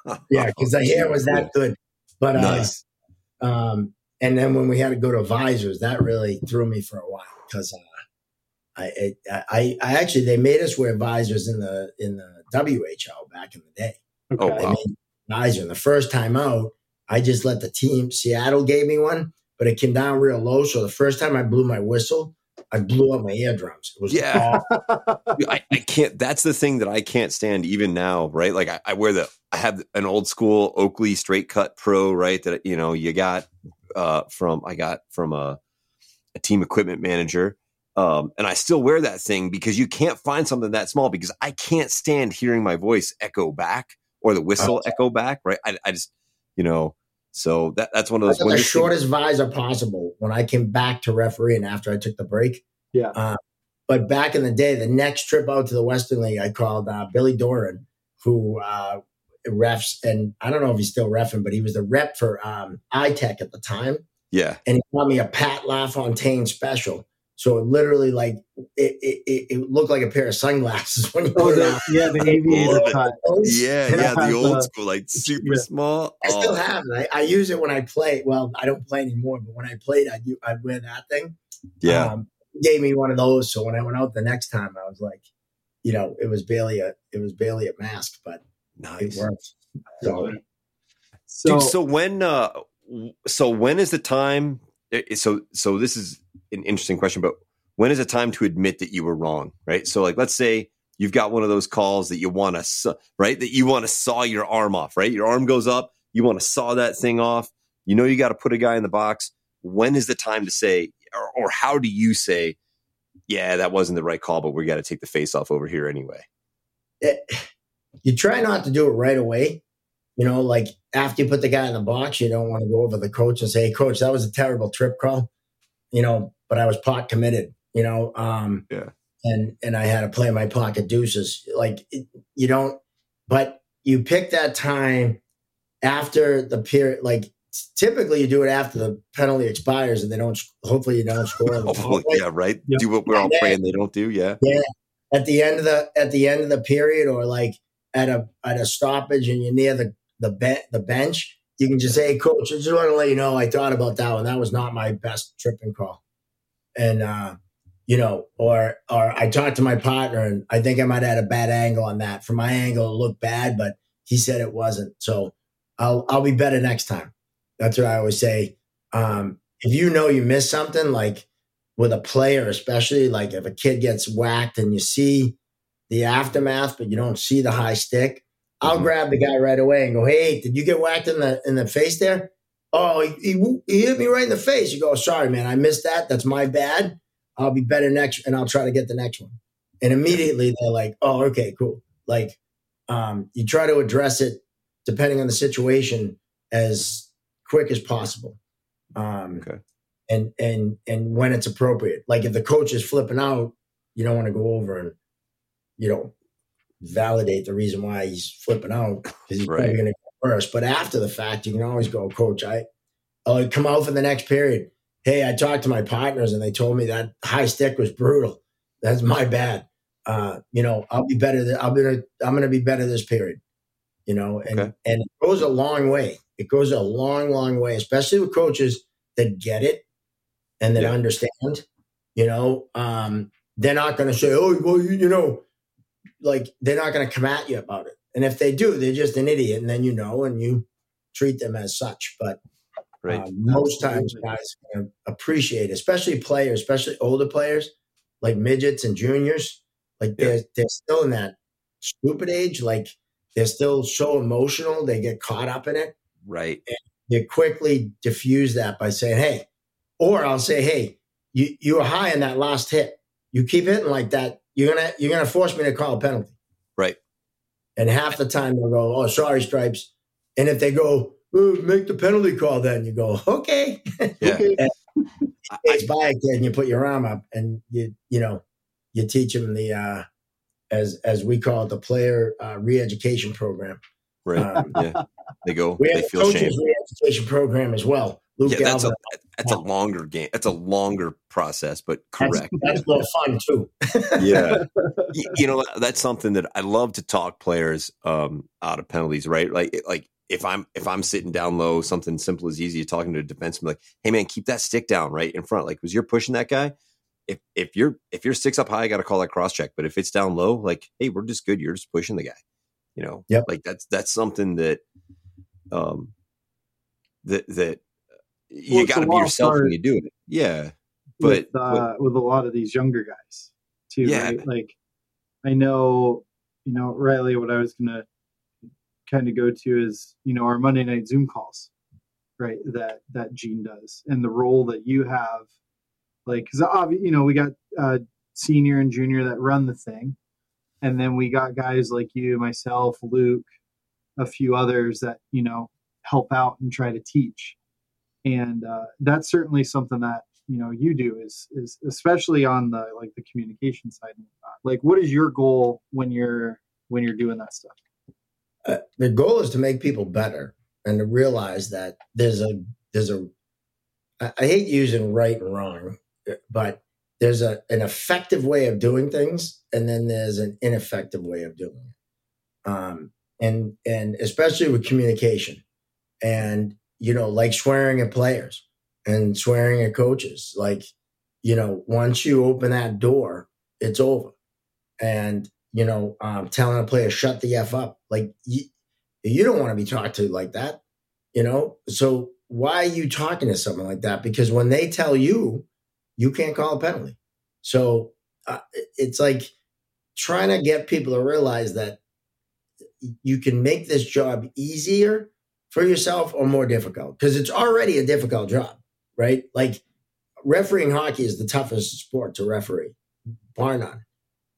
E: yeah, because the hair was that good. But uh, nice. Um, and then when we had to go to visors, that really threw me for a while because uh, I, I, I actually they made us wear visors in the in the WHL back in the day.
D: Okay. Oh wow!
E: Visor. And the first time out, I just let the team, Seattle gave me one, but it came down real low. So the first time I blew my whistle, I blew up my eardrums. It was
D: yeah. I, I, can't. That's the thing that I can't stand even now, right? Like I, I, wear the. I have an old school Oakley straight cut pro, right? That you know you got uh, from I got from a, a team equipment manager, um, and I still wear that thing because you can't find something that small because I can't stand hearing my voice echo back or the whistle oh. echo back, right? I, I, just, you know, so that that's one of those.
E: the shortest visor possible when I came back to refereeing after I took the break.
C: Yeah. Uh,
E: but back in the day, the next trip out to the Western League, I called uh, Billy Doran, who uh, refs, and I don't know if he's still refing, but he was the rep for um, iTech at the time.
D: Yeah.
E: And he got me a Pat LaFontaine special. So it literally like it, it, it looked like a pair of sunglasses when you put oh,
C: on. yeah the aviator cut.
D: yeah yeah the old school like super yeah. small.
E: I still oh. have it. I, I, use it when I play. Well I don't play anymore but when I played I I wear that thing.
D: Yeah. Um,
E: gave me one of those. So when I went out the next time I was like you know it was barely a it was barely a mask but nice. it worked. So
D: so, Dude, so when uh so when is the time so so this is an interesting question, but when is it time to admit that you were wrong? Right. So, like, let's say you've got one of those calls that you want to, right? That you want to saw your arm off, right? Your arm goes up, you want to saw that thing off. You know, you got to put a guy in the box. When is the time to say, or, or how do you say, yeah, that wasn't the right call, but we got to take the face off over here anyway?
E: It, you try not to do it right away. You know, like after you put the guy in the box, you don't want to go over the coach and say, hey, coach, that was a terrible trip call. You know, but I was pot committed, you know. Um,
D: yeah.
E: And and I had to play my pocket deuces. Like it, you don't, but you pick that time after the period. Like typically, you do it after the penalty expires, and they don't. Hopefully, you don't score.
D: hopefully, yeah, right. Yeah. Do what we're all praying they don't do. Yeah.
E: Yeah. At the end of the at the end of the period, or like at a at a stoppage, and you're near the the be- the bench, you can just say, hey, "Coach, I just want to let you know I thought about that one. That was not my best tripping call." And uh, you know, or or I talked to my partner and I think I might have had a bad angle on that. From my angle, it looked bad, but he said it wasn't. So I'll I'll be better next time. That's what I always say. Um, if you know you missed something, like with a player, especially like if a kid gets whacked and you see the aftermath, but you don't see the high stick, I'll mm-hmm. grab the guy right away and go, "Hey, did you get whacked in the in the face there?" Oh, he, he, he hit me right in the face. You go, sorry, man, I missed that. That's my bad. I'll be better next, and I'll try to get the next one. And immediately they're like, oh, okay, cool. Like, um, you try to address it depending on the situation as quick as possible. Um, okay. And and and when it's appropriate. Like if the coach is flipping out, you don't want to go over and you know validate the reason why he's flipping out because he's right. probably going to first. But after the fact, you can always go, Coach, I I'll come out for the next period. Hey, I talked to my partners and they told me that high stick was brutal. That's my bad. Uh, you know, I'll be better. Th- I'll be. I'm going to be better this period. You know, and okay. and it goes a long way. It goes a long, long way, especially with coaches that get it and that yeah. understand. You know, um, they're not going to say, "Oh, well, you, you know," like they're not going to come at you about it. And if they do, they're just an idiot. And then you know, and you treat them as such. But
D: right.
E: Uh, most times, guys appreciate, especially players, especially older players like midgets and juniors. Like they're they're still in that stupid age. Like they're still so emotional, they get caught up in it.
D: Right.
E: And you quickly diffuse that by saying, "Hey," or I'll say, "Hey, you you were high in that last hit. You keep hitting like that, you're gonna you're gonna force me to call a penalty."
D: Right.
E: And half the time they'll go, "Oh, sorry, stripes." And if they go, oh, "Make the penalty call," then you go, "Okay."
D: Yeah.
E: it's by a kid, and you put your arm up, and you you know you teach them the uh, as as we call it the player uh, re-education program.
D: Right. Um, yeah. They go.
E: We
D: they
E: have
D: feel shame.
E: re-education program as well. Luke
D: yeah, that's
E: Galvin.
D: a that's a longer game. That's a longer process, but correct.
E: That's, that's a little fun too.
D: yeah, you, you know that's something that I love to talk players um, out of penalties. Right, like like if I'm if I'm sitting down low, something simple as easy, talking to a defenseman, like, hey man, keep that stick down right in front. Like, was you're pushing that guy? If if you're if your stick's up high, I got to call that cross check. But if it's down low, like, hey, we're just good. You're just pushing the guy. You know,
E: yep.
D: like that's that's something that um that that you well, got to be yourself when you do it. Yeah, but
C: with, uh, with a lot of these younger guys too. Yeah, right? like I know, you know, Riley. What I was gonna kind of go to is you know our Monday night Zoom calls, right? That that Gene does, and the role that you have, like because obviously you know we got uh, senior and junior that run the thing, and then we got guys like you, myself, Luke, a few others that you know help out and try to teach. And uh, that's certainly something that you know you do is is especially on the like the communication side like what is your goal when you're when you're doing that stuff?
E: Uh, the goal is to make people better and to realize that there's a there's a I, I hate using right and wrong but there's a an effective way of doing things and then there's an ineffective way of doing it um and and especially with communication and you know, like swearing at players and swearing at coaches. Like, you know, once you open that door, it's over. And, you know, um, telling a player, shut the F up. Like, you, you don't want to be talked to like that, you know? So why are you talking to someone like that? Because when they tell you, you can't call a penalty. So uh, it's like trying to get people to realize that you can make this job easier for yourself or more difficult? Because it's already a difficult job, right? Like refereeing hockey is the toughest sport to referee, bar none.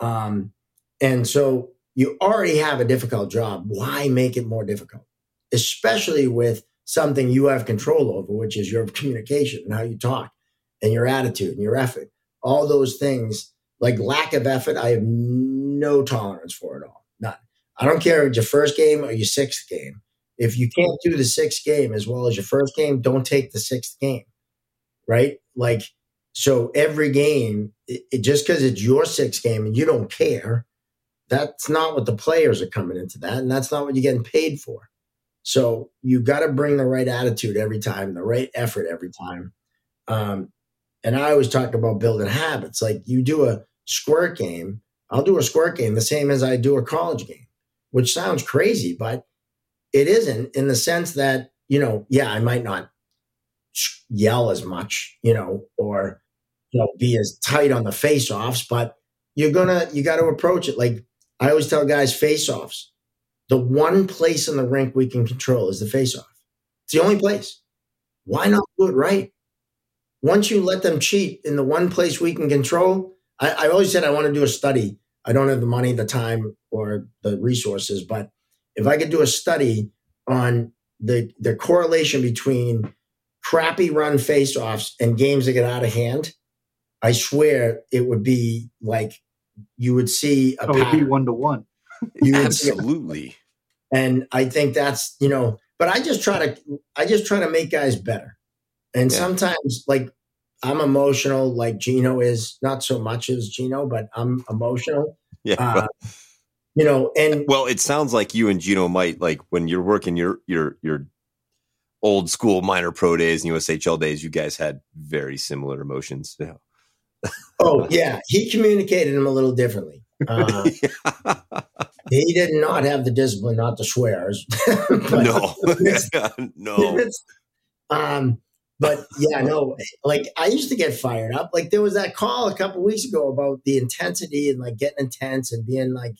E: Um, and so you already have a difficult job. Why make it more difficult? Especially with something you have control over, which is your communication and how you talk and your attitude and your effort. All those things, like lack of effort, I have no tolerance for it all. None. I don't care if it's your first game or your sixth game. If you can't do the sixth game as well as your first game, don't take the sixth game. Right? Like, so every game, it, it, just because it's your sixth game and you don't care, that's not what the players are coming into that. And that's not what you're getting paid for. So you got to bring the right attitude every time, the right effort every time. Um, and I always talk about building habits. Like you do a squirt game, I'll do a squirt game the same as I do a college game, which sounds crazy, but it isn't in the sense that, you know, yeah, I might not yell as much, you know, or, you know, be as tight on the face offs, but you're gonna, you got to approach it. Like I always tell guys, face offs. The one place in the rink we can control is the face off. It's the only place. Why not do it right? Once you let them cheat in the one place we can control, I, I always said I want to do a study. I don't have the money, the time, or the resources, but if I could do a study on the the correlation between crappy run faceoffs and games that get out of hand, I swear it would be like you would see a
C: oh, it would be one to one.
D: Absolutely.
E: And I think that's you know, but I just try to I just try to make guys better. And yeah. sometimes like I'm emotional, like Gino is not so much as Gino, but I'm emotional.
D: Yeah. Uh,
E: you know and
D: well it sounds like you and gino might like when you're working your your your old school minor pro days and ushl days you guys had very similar emotions. Yeah.
E: oh yeah. He communicated them a little differently. Uh, he did not have the discipline not to swear.
D: No. No.
E: Um, but yeah, no, like I used to get fired up. Like there was that call a couple weeks ago about the intensity and like getting intense and being like,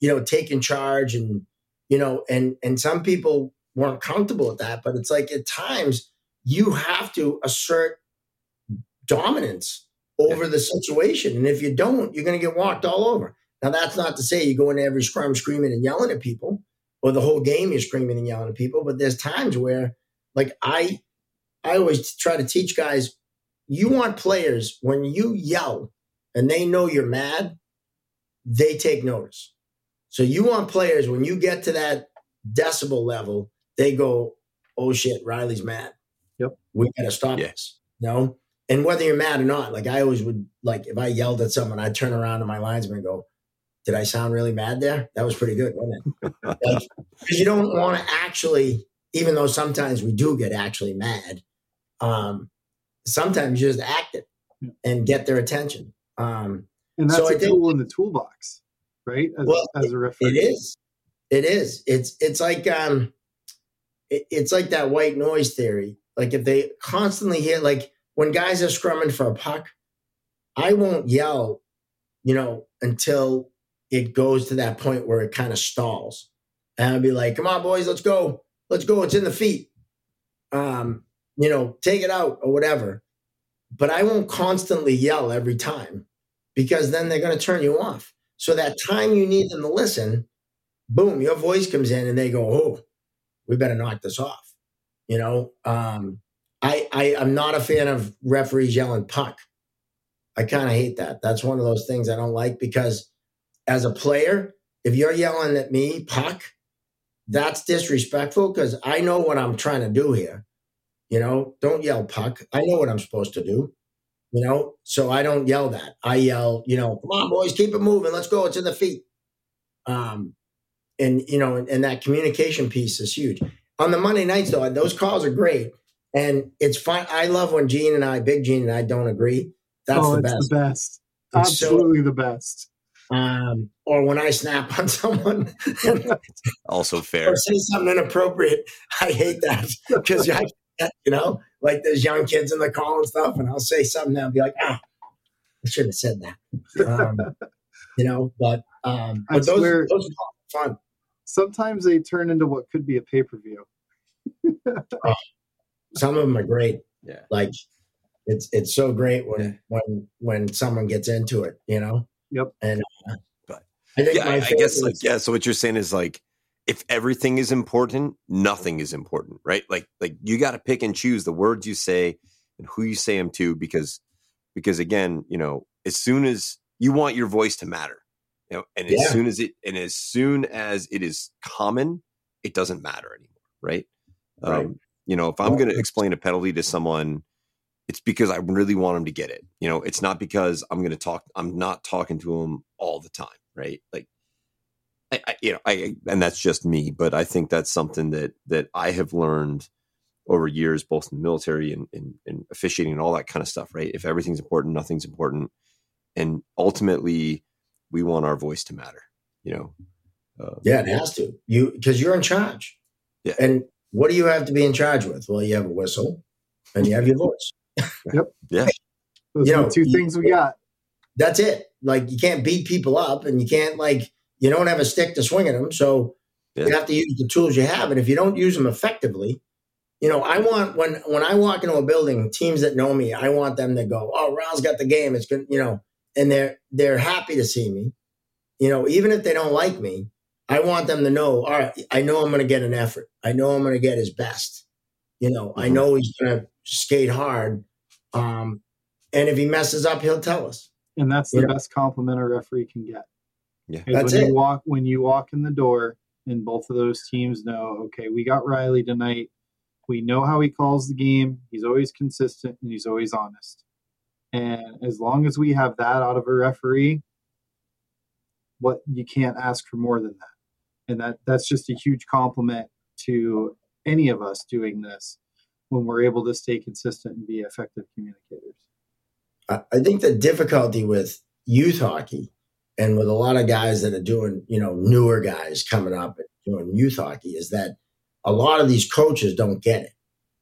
E: you know, taking charge and you know, and and some people weren't comfortable with that. But it's like at times you have to assert dominance over the situation. And if you don't, you're going to get walked all over. Now, that's not to say you go into every scrum screaming and yelling at people, or the whole game you're screaming and yelling at people. But there's times where, like, I, I always try to teach guys, you want players when you yell and they know you're mad, they take notice. So you want players when you get to that decibel level, they go, "Oh shit, Riley's mad.
C: Yep,
E: we got to stop yeah. this." You know, and whether you're mad or not, like I always would, like if I yelled at someone, I'd turn around to my linesman and go, "Did I sound really mad there? That was pretty good, wasn't it?" Because like, you don't want to actually, even though sometimes we do get actually mad. Um, sometimes you just act it and get their attention. Um,
C: and that's so a tool in the toolbox, right?
E: As, well, as a referee, it is. It is. It's it's like um, it, it's like that white noise theory. Like if they constantly hear like when guys are scrumming for a puck, I won't yell, you know, until it goes to that point where it kind of stalls. And I'll be like, come on, boys, let's go. Let's go. It's in the feet. Um, you know, take it out or whatever. But I won't constantly yell every time because then they're going to turn you off. So that time you need them to listen, boom, your voice comes in and they go, oh, we better knock this off. You know, um, I, I I'm not a fan of referees yelling puck. I kind of hate that. That's one of those things I don't like because as a player, if you're yelling at me puck, that's disrespectful because I know what I'm trying to do here. You know, don't yell puck. I know what I'm supposed to do. You know, so I don't yell that. I yell, you know, come on, boys, keep it moving. Let's go. It's in the feet. Um, and you know, and, and that communication piece is huge. On the Monday nights, though, those calls are great and it's fine. I love when Gene and I, Big Gene and I, don't agree. That's oh, the best.
C: the best. Absolutely so, the best.
E: Um, or when I snap on someone,
D: also fair. Or
E: say something inappropriate. I hate that because you know, like there's young kids in the call and stuff, and I'll say something and I'll be like, ah, I should have said that. Um, you know, but um, but those, swear, those are fun.
C: Sometimes they turn into what could be a pay per view.
E: oh, some of them are great. Yeah. Like it's it's so great when yeah. when when someone gets into it, you know.
C: Yep.
E: And
D: uh, but I think yeah, I, I guess like yeah. So what you're saying is like if everything is important, nothing is important, right? Like like you got to pick and choose the words you say and who you say them to because because again, you know, as soon as you want your voice to matter, you know, and as yeah. soon as it and as soon as it is common, it doesn't matter anymore, right? right. Um, you know, if I'm going to explain a penalty to someone, it's because I really want them to get it. You know, it's not because I'm going to talk. I'm not talking to them all the time, right? Like, I, I, you know, I and that's just me, but I think that's something that that I have learned over years, both in the military and, and, and officiating and all that kind of stuff, right? If everything's important, nothing's important, and ultimately, we want our voice to matter. You know.
E: Uh, yeah, it has to. You because you're in charge.
D: Yeah.
E: And what do you have to be in charge with? Well, you have a whistle and you have your voice.
C: yep.
D: Yeah.
C: Those you know, two things we got.
E: That's it. Like you can't beat people up and you can't like you don't have a stick to swing at them. So yeah. you have to use the tools you have. And if you don't use them effectively, you know, I want when when I walk into a building, teams that know me, I want them to go, Oh, Riley's got the game. It's good, you know, and they're they're happy to see me. You know, even if they don't like me, I want them to know, all right, I know I'm going to get an effort. I know I'm going to get his best. You know, mm-hmm. I know he's going to skate hard. Um, and if he messes up, he'll tell us.
C: And that's the you best know? compliment a referee can get.
E: Yeah, that's
C: when
E: it.
C: You walk when you walk in the door, and both of those teams know, okay, we got Riley tonight. We know how he calls the game. He's always consistent and he's always honest. And as long as we have that out of a referee, what you can't ask for more than that and that that's just a huge compliment to any of us doing this when we're able to stay consistent and be effective communicators.
E: I think the difficulty with youth hockey and with a lot of guys that are doing, you know, newer guys coming up and doing youth hockey is that a lot of these coaches don't get it.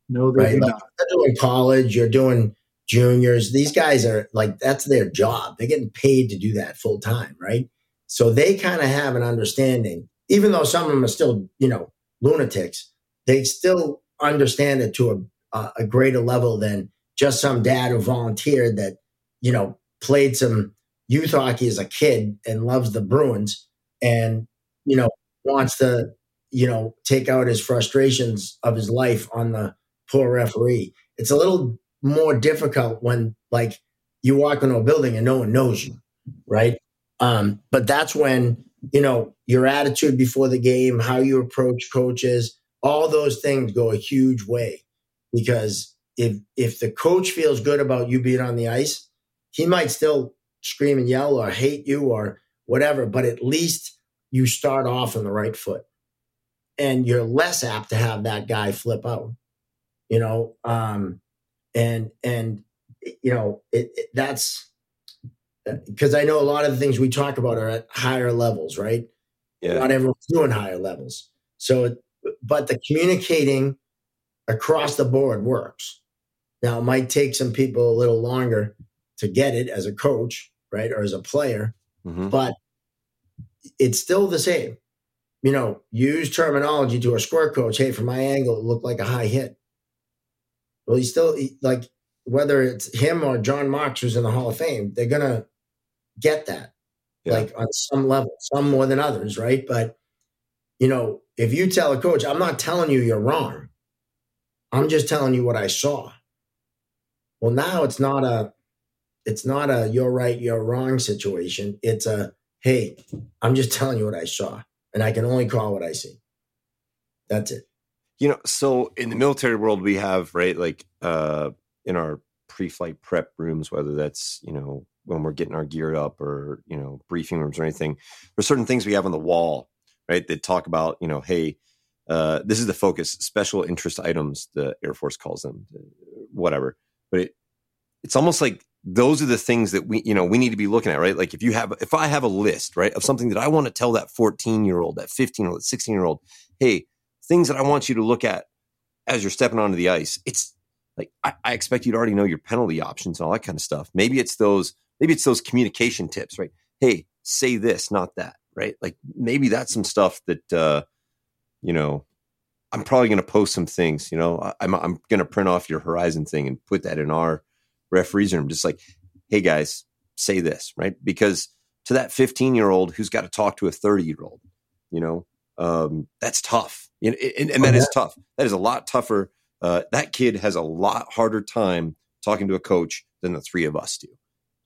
C: No, they
E: right?
C: do
E: Like
C: not.
E: you're doing college, you're doing juniors. These guys are like that's their job. They're getting paid to do that full time, right? So they kind of have an understanding, even though some of them are still, you know, lunatics. They still understand it to a, a, a greater level than just some dad who volunteered that, you know, played some youth hockey as a kid and loves the Bruins and you know wants to you know take out his frustrations of his life on the poor referee. It's a little more difficult when like you walk into a building and no one knows you, right? Um, but that's when you know your attitude before the game, how you approach coaches, all those things go a huge way because if if the coach feels good about you being on the ice, he might still scream and yell or hate you or whatever, but at least you start off on the right foot. And you're less apt to have that guy flip out. You know, um and and you know, it, it that's because I know a lot of the things we talk about are at higher levels, right?
D: Yeah.
E: Not everyone's doing higher levels. So, it, but the communicating across the board works. Now, it might take some people a little longer to get it as a coach, right, or as a player,
D: Mhm.
E: but it's still the same. You know, use terminology to a square coach. Hey, from my angle, it looked like a high hit. Well, he still he- like whether it's him or John Marks who's in the Hall of Fame, they're gonna get that
D: Yeah.
E: like on some level, some more than others, right? But you know, if you tell a coach, I'm not telling you you're wrong. I'm just telling you what I saw. Well, now it's not a it's not a you're right, you're wrong situation. It's a hey, I'm just telling you what I saw, and I can only call what I see. That's it.
D: you know so in the military world we have right like uh in our pre-flight prep rooms whether that's you know when we're getting our gear up or you know briefing rooms or anything there's certain things we have on the wall right that talk about you know hey uh this is the focus special interest items the air force calls them whatever but it it's almost like those are the things that we you know we need to be looking at right like if you have if i have a list right of something that i want to tell that 14 year old that 15 year old that 16 year old hey things that I want you to look at as you're stepping onto the ice. It's like I, I expect you to already know your penalty options and all that kind of stuff. Maybe it's those maybe it's those communication tips, right? Hey, say this, not that, right? Like maybe that's some stuff that uh, you know, I'm probably going to post some things. You know, I, I'm I'm going to print off your Horizon thing and put that in our referees room. Just like, hey guys, say this, right? Because to that 15 year old who's got to talk to a 30 year old, you know, um, that's tough. You know, and, and that is tough. That is a lot tougher. Uh, that kid has a lot harder time talking to a coach than the three of us do.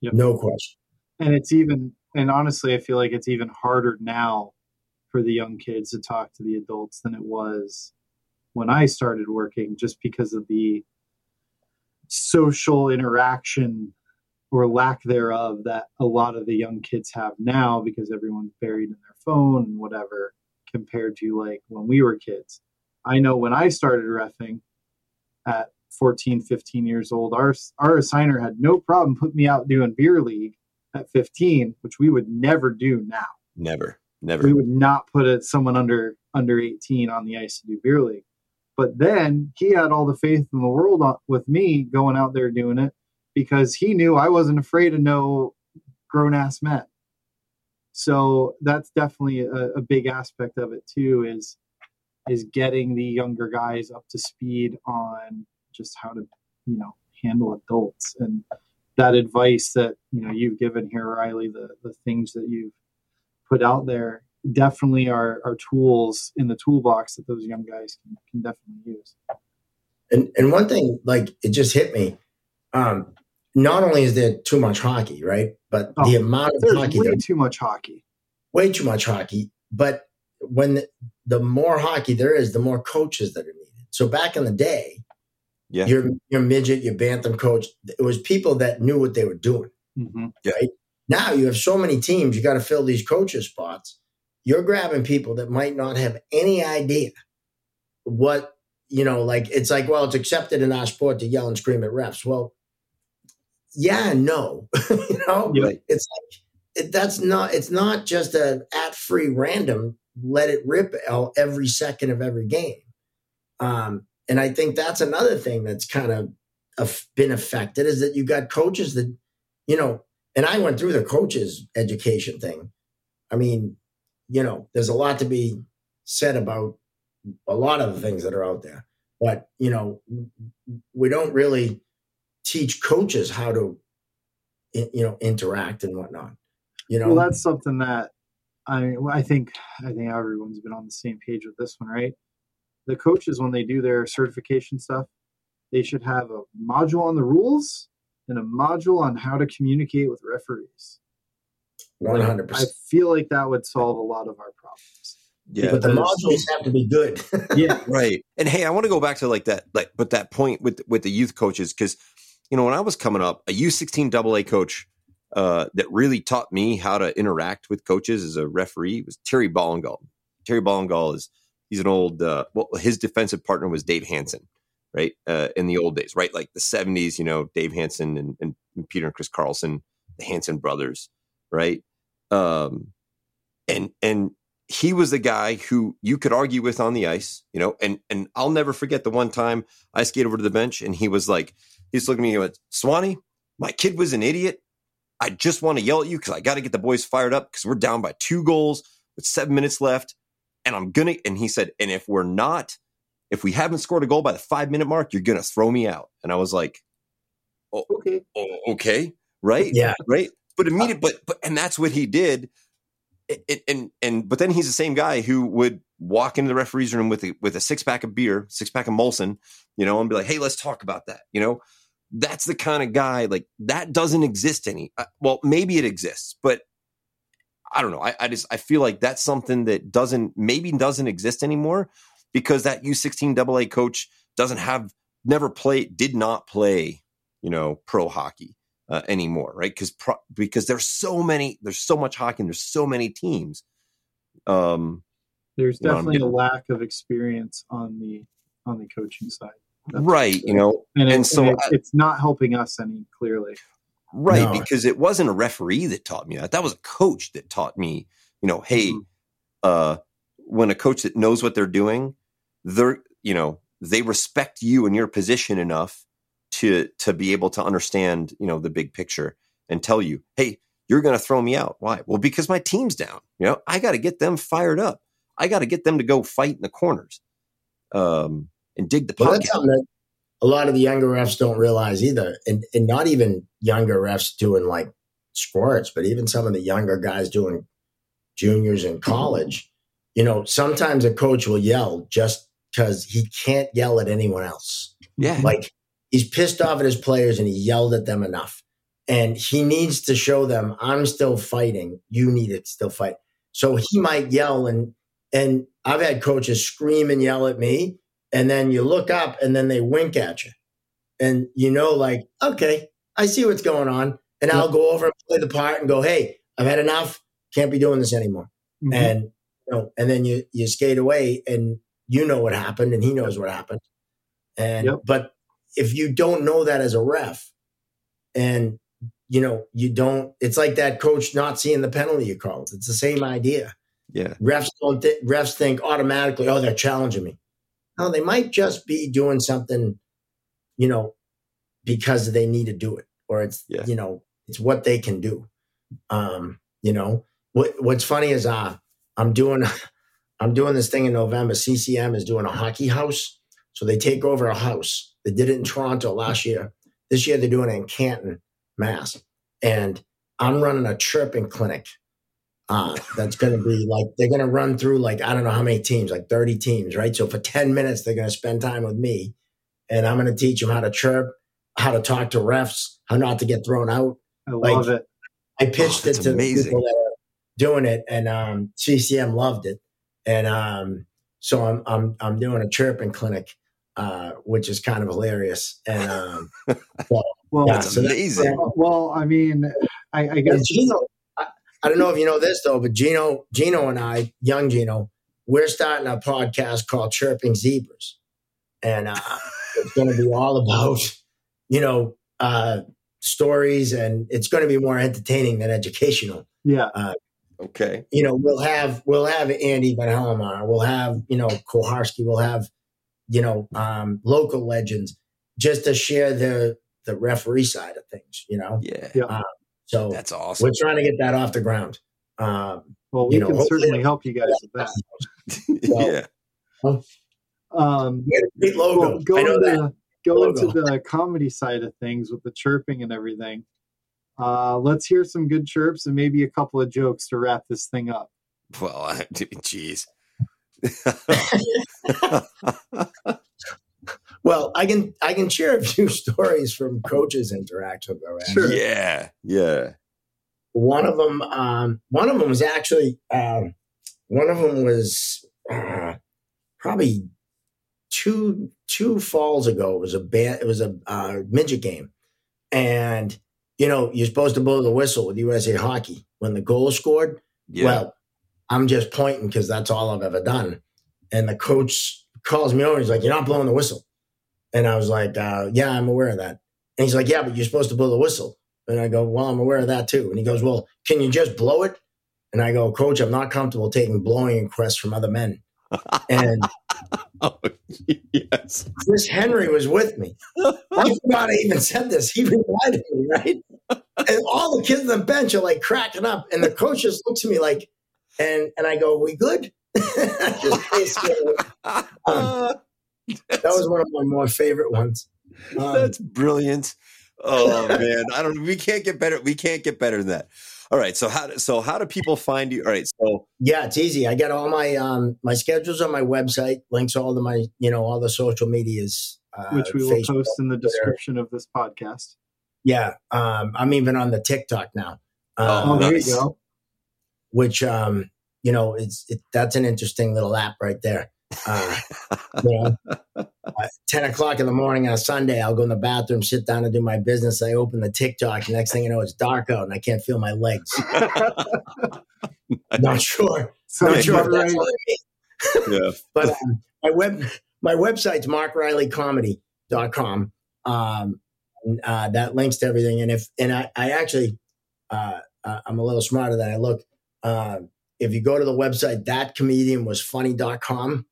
E: No question.
C: and it's even and honestly i feel like it's even harder now for the young kids to talk to the adults than it was when i started working just because of the social interaction or lack thereof that a lot of the young kids have now because everyone's buried in their phone and whatever compared to like when we were kids. I know when i started refing at 14 15 years old our our assigner had no problem putting me out doing beer league at 15 which we would never do now.
D: Never, never.
C: we would not put a, someone under under 18 on the ice to do beer league but then he had all the faith in the world uh, with me going out there doing it because he knew i wasn't afraid of no grown-ass men. So that's definitely a, a big aspect of it too is is getting the younger guys up to speed on just how to you know handle adults. And that advice that you know you've given here riley the the things that you've put out there definitely are, are tools in the toolbox that those young guys can, can definitely use
E: And and one thing, like it just hit me. Um, not only is there too much hockey, right? But
C: Oh,
E: the amount of hockey,
C: way
E: there-
C: too much hockey
E: way too much hockey. But when the, the more hockey there is, the more coaches that are needed. So back in the day,
D: Yeah.
E: your your midget, your bantam coach, it was people that knew what they were doing.
C: mm-hmm.
E: right? Now you have so many teams, you got to fill these coaches spots. You're grabbing people that might not have any idea what, you know, like it's like, well, it's accepted in our sport to yell and scream at refs. Well, yeah, and no, you know,
D: Right.
E: it's like, it, that's not, it's not just a at free random, let it rip all- every second of every game. Um, and I think that's another thing that's kind of been affected is that you got coaches that, you know, and I went through the coaches education thing. I mean, you know, there's a lot to be said about a lot of the things that are out there, but you know, we don't really teach coaches how to, you know, interact and whatnot. You know,
C: well, that's something that I I think I think everyone's been on the same page with this one, right? The coaches when they do their certification stuff, they should have a module on the rules and a module on how to communicate with referees.
E: One hundred percent.
C: I feel like that would solve a lot of our problems.
E: Yeah, but the modules have to be good.
C: yeah,
D: right. And hey, I want to go back to like that, like, but that point with with the youth coaches because you know when I was coming up, a U sixteen AA coach uh, that really taught me how to interact with coaches as a referee was Terry Ballengall. Terry Ballengall is he's an old uh, well, his defensive partner was Dave Hanson, right? Uh, in the old days, right? Like the seventies, you know, Dave Hanson and, and, and Peter and Chris Carlson, the Hanson brothers, right? Um, and and he was the guy who you could argue with on the ice, you know, and and I'll never forget the one time I skated over to the bench and he was like, he's looking at me and went, Swanee, my kid was an idiot. I just want to yell at you because I got to get the boys fired up because we're down by two goals with seven minutes left. And I'm gonna, and he said, and if we're not, if we haven't scored a goal by the five minute mark, you're gonna throw me out. And I was like, oh, okay, oh, okay, right,
E: yeah,
D: right. But immediate, but but and that's what he did. And, and and but then he's the same guy who would walk into the referee's room with a, with a six pack of beer, six pack of Molson, you know, and be like, "Hey, let's talk about that." You know, that's the kind of guy like that doesn't exist any. Uh, well, maybe it exists, but I don't know. I, I just I feel like that's something that doesn't maybe doesn't exist anymore because that U16 AA coach doesn't have never played did not play you know pro hockey uh, anymore, right? Because pro- because there's so many, there's so much hockey, and there's so many teams. Um,
C: there's definitely a lack of experience on the on the coaching side,
D: That's right? You know,
C: and,
D: and
C: it,
D: so
C: and it, it's not helping us any clearly,
D: right? No. Because it wasn't a referee that taught me that; that was a coach that taught me. You know, hey, mm-hmm. uh, when a coach that knows what they're doing, they're you know they respect you and your position enough to to be able to understand you know the big picture and tell you hey you're going to throw me out. Why? Well because my team's down. You know i got to get them fired up. I got to get them to go fight in the corners um and dig the
E: well, that's something that a lot of the younger refs don't realize either and and not even younger refs doing like sports but even some of the younger guys doing juniors in college. You know sometimes a coach will yell just because he can't yell at anyone else.
D: Yeah.
E: Like he's pissed off at his players and he yelled at them enough. And he needs to show them, I'm still fighting. You need to still fight. So he might yell and and I've had coaches scream and yell at me, and then you look up and then they wink at you. And you know, like, okay, I see what's going on. And I'll go over and play the part and go, hey, I've had enough. Can't be doing this anymore. Mm-hmm. And you know, and then you you skate away and you know what happened and he knows what happened. And yep. but if you don't know that as a ref and you know you don't it's like that coach not seeing the penalty you called. It's the same idea.
D: Yeah.
E: Refs don't th- refs think automatically oh they're challenging me. No they might just be doing something you know because they need to do it or it's yeah. you know it's what they can do. Um you know what what's funny is uh i'm doing i'm doing this thing in november. CCM is doing a hockey house. So they take over a house they did it in Toronto last year. This year they're doing it in Canton, Mass. And I'm running a chirping clinic. Uh, that's going to be like they're going to run through like I don't know how many teams, like 30 teams, right? So for 10 minutes they're going to spend time with me, and I'm going to teach them how to chirp, how to talk to refs, how not to get thrown out.
C: I love it.
E: I pitched oh, it to amazing. people that are doing it, and um, CCM loved it, and um, so I'm I'm I'm doing a chirping clinic uh, which is kind of hilarious. And um,
C: well, well, yeah, so amazing. well, I mean, I, I guess
E: Gino. I, I, don't know if you know this though, but Gino, Gino, and I, young Gino, we're starting a podcast called Chirping Zebras, and uh, it's going to be all about you know uh, stories, and it's going to be more entertaining than educational.
C: Yeah.
E: Uh,
D: okay.
E: You know, we'll have we'll have Andy Van Hellemond, we'll have you know Koharski, we'll have you know, um, local legends, just to share the the referee side of things. You know,
D: Yeah.
C: Yeah.
E: Uh, so
D: That's awesome.
E: we're trying to get that off the ground. Um,
C: Well, we
E: You know,
C: can certainly help you guys with that.
D: yeah.
C: Um,
E: we had a great logo.
C: well,
E: I
C: going
E: know that.
C: to go into
E: Logo.
C: the comedy side of things with the chirping and everything. Uh, let's hear some good chirps and maybe a couple of jokes to wrap this thing up.
D: Well, I, jeez.
E: Well, I can I can share a few stories from coaches' interaction though. Andy.
C: Sure.
D: yeah. Yeah.
E: One of them, um, one of them was actually, um, one of them was uh, probably two two falls ago. It was a band, it was a uh, midget game, and you know you're supposed to blow the whistle with USA Hockey when the goal is scored.
D: Yeah.
E: Well, I'm just pointing because that's all I've ever done. And the coach calls me over. He's like, "You're not blowing the whistle," and I was like, uh, "Yeah, I'm aware of that." And he's like, "Yeah, but you're supposed to blow the whistle." And I go, "Well, I'm aware of that too." And he goes, "Well, can you just blow it?" And I go, "Coach, I'm not comfortable taking blowing requests from other men." And
D: oh, yes.
E: Chris Henry was with me. I forgot I even said this. He reminded me, right? And all the kids on the bench are like cracking up, and the coach just looks at me like, and and I go, "We good?" Just basically, that was one of my more favorite ones. Um,
D: That's brilliant. Oh man, I don't. We can't get better. We can't get better than that. All right. So how? do- So how do people find you? All right. So
E: yeah, it's easy. I got all my um my schedules on my website, links all to my you know all the social medias, uh,
C: which we will
E: Facebook,
C: post in the
E: Twitter.
C: description of this podcast.
E: Yeah, um, I'm even on the TikTok now.
D: Oh,
C: Oh,
E: Um,
C: there
D: nice.
C: you go.
E: Which um you know it's it, that's an interesting little app right there. Uh, you know uh, 10 o'clock in the morning on a sunday i'll go in the bathroom sit down and do my business. I open the tiktok next thing you know it's dark out and i can't feel my legs. Not sure.
C: So
E: not sure that's
C: right.
E: what
D: yeah.
E: but um, my web my website's markrileycomedy.com um and, uh, that links to everything. And if and i, I actually uh, uh, i'm a little smarter than i look uh, if you go to the website that comedian was funny.com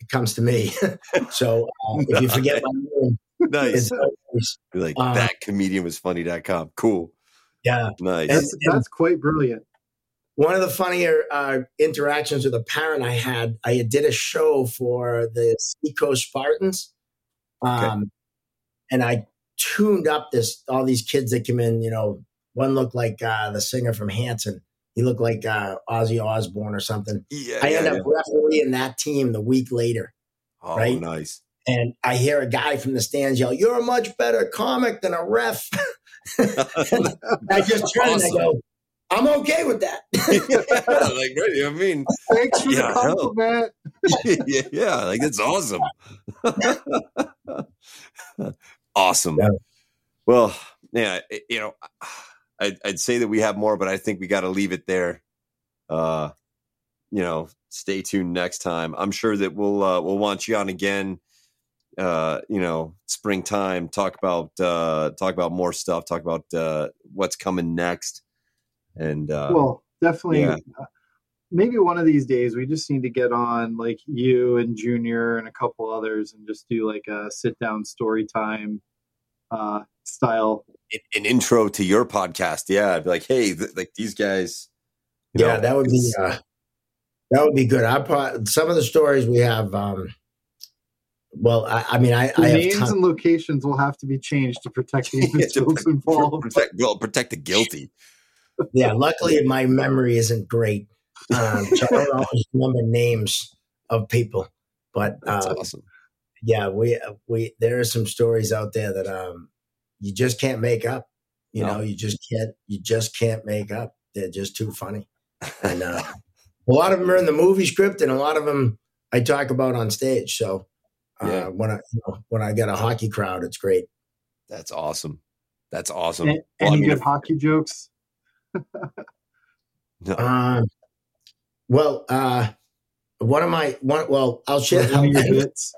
E: it comes to me so uh, if you forget my name
D: Nice.
E: it's always,
D: like
E: uh,
D: that comedian was funny.com. Cool.
E: yeah
D: Nice.
E: And-
C: That's, that's quite brilliant.
E: one of the funnier uh, interactions with a parent I had, I did a show for the Seacoast Spartans, um, and I tuned up this all these kids that came in. You know, one looked like uh, the singer from Hanson. He looked like uh, Ozzy Osbourne or something.
D: yeah.
E: I
D: yeah,
E: ended
D: yeah.
E: up refereeing that team the week later,
D: Oh,
E: right?
D: nice.
E: and I hear a guy from the stands yell, "You're a much better comic than a ref." I just turn and I
D: Awesome.
E: go, "I'm okay with that."
D: like, right, I mean,
C: Thanks for
D: Yeah,
C: the compliment.
D: yeah, yeah, like that's awesome. awesome.
E: Yeah.
D: Well, yeah, you know, I'd, I'd say that we have more, but I think we got to leave it there. Uh, you know, stay tuned next time. I'm sure that we'll uh, we'll want you on again. Uh, you know, springtime. Talk about uh, talk about more stuff. Talk about uh, what's coming next. And uh,
C: well, definitely.
D: yeah.
C: uh, maybe one of these days we just need to get on like you and Junior and a couple others and just do like a sit down story time uh, style.
D: an, an intro to your podcast. Yeah, I'd be like, hey, th- like these guys.
E: yeah,
D: know,
E: that would be uh, that would be good. I probably some of the stories we have. Um, well, I, I mean, I,
C: The
E: I have
C: names
E: ton-
C: and locations will have to be changed to protect the
D: Yeah, to
C: individuals
D: protect-
C: involved.
D: protect, well, protect the guilty.
E: yeah. Luckily, my memory isn't great, um, so I don't always remember names of people. But
D: That's
E: uh,
D: awesome.
E: yeah, we we there are some stories out there that um you just can't make up. You
D: No.
E: know, you just can't you just can't make up. They're just too funny. And uh, a lot of them are in the movie script, and a lot of them I talk about on stage. So uh,
D: Yeah.
E: when I you know, when I get a hockey crowd, it's great.
D: That's awesome. That's awesome.
C: A-
D: Well, I
C: Any
D: mean,
C: good
D: if-
C: hockey jokes?
D: no,
E: Um, well, uh, one of my one. Well, I'll share.
C: One of your bits?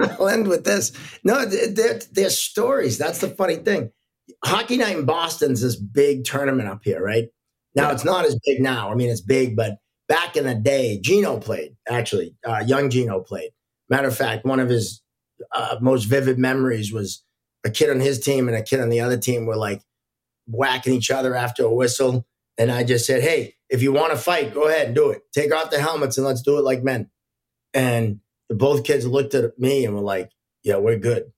E: I'll end with this. No, they're, they're stories. That's the funny thing. Hockey Night in Boston's this big tournament up here, right? Now
D: Yeah.
E: it's not as big now. I mean, it's big, but back in the day, Gino played. Actually, uh, young Gino played. Matter of fact, one of his uh, most vivid memories was a kid on his team and a kid on the other team were like whacking each other after a whistle. And I just said, Hey, if you want to fight, go ahead and do it. Take off the helmets and let's do it like men. And both kids looked at me and were like, Yeah, we're good.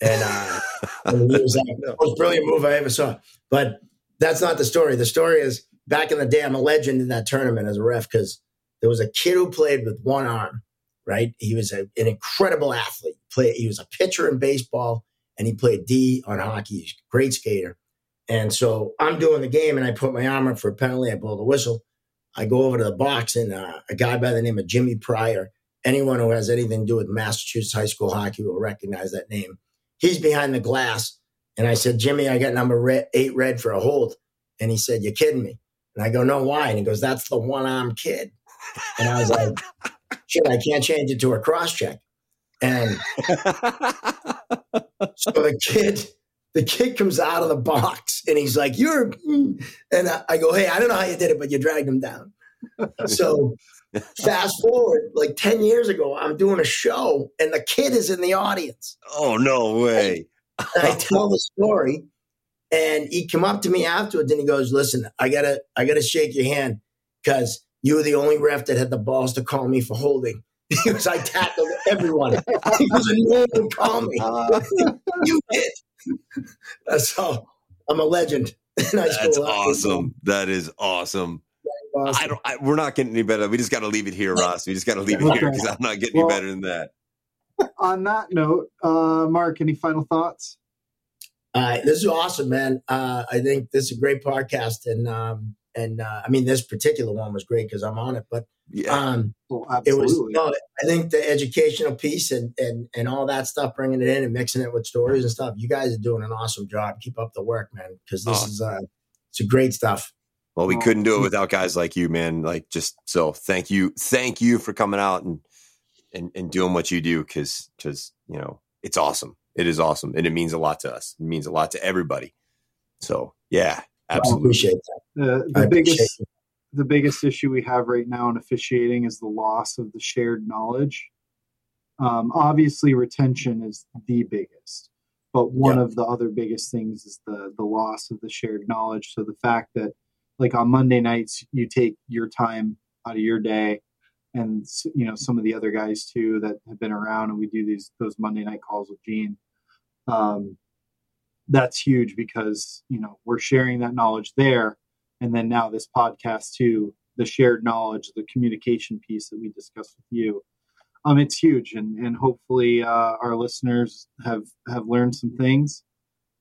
E: And, uh, and it was like the most brilliant move I ever saw. But that's not the story. The story is back in the day, I'm a legend in that tournament as a ref because there was a kid who played with one arm, right? He was a, an incredible athlete. Play, he was a pitcher in baseball and he played D on hockey. He's a great skater. And so I'm doing the game and I put my arm up for a penalty. I blow the whistle. I go over to the box and uh, a guy by the name of Jimmy Pryor, anyone who has anything to do with Massachusetts high school hockey will recognize that name. He's behind the glass. And I said, Jimmy, I got number red, eight red for a hold. And he said, You're kidding me. And I go, No, why? And he goes, That's the one arm kid. And I was like, Shit, I can't change it to a cross check. And so the kid, the kid comes out of the box and he's like, You're, and I go, Hey, I don't know how you did it, but you dragged him down. So fast forward like 10 years ago, I'm doing a show and the kid is in the audience.
D: Oh, no way.
E: I tell the story and he come up to me afterwards and he goes, Listen, I gotta, I gotta shake your hand because you were the only ref that had the balls to call me for holding. He was, I tackled everyone. he was a no one call me. you did. So I'm a legend.
D: That's awesome. That is awesome. Awesome. I don't. I, we're not getting any better. We just got to leave it here, Ross. We just got to leave it okay. here because I'm not getting well, any better than that.
C: On that note, uh, Mark, any final thoughts?
E: Uh, this is awesome, man. Uh, I think this is a great podcast, and um, and uh, I mean, this particular one was great because I'm on it. But yeah, um, well, it was. You know, I think the educational piece and and and all that stuff, bringing it in and mixing it with stories and stuff. You guys are doing an awesome job. Keep up the work, man. Because this oh. is uh, it's a great stuff.
D: Well, we couldn't do it without guys like you, man. Like just so thank you, thank you for coming out and and and doing what you do because because you know it's awesome. It is awesome, and it means a lot to us. It means a lot to everybody. So yeah, absolutely. I
E: appreciate that.
C: The, the biggest the biggest issue we have right now in officiating is the loss of the shared knowledge. Um, obviously, retention is the biggest, but one yeah. of the other biggest things is the the loss of the shared knowledge. So the fact that, like on Monday nights, you take your time out of your day, and you know some of the other guys too that have been around, and we do these those Monday night calls with Gene. Um, that's huge because you know we're sharing that knowledge there. And then now this podcast too the shared knowledge the communication piece that we discussed with you. Um it's huge and and hopefully uh, our listeners have have learned some things.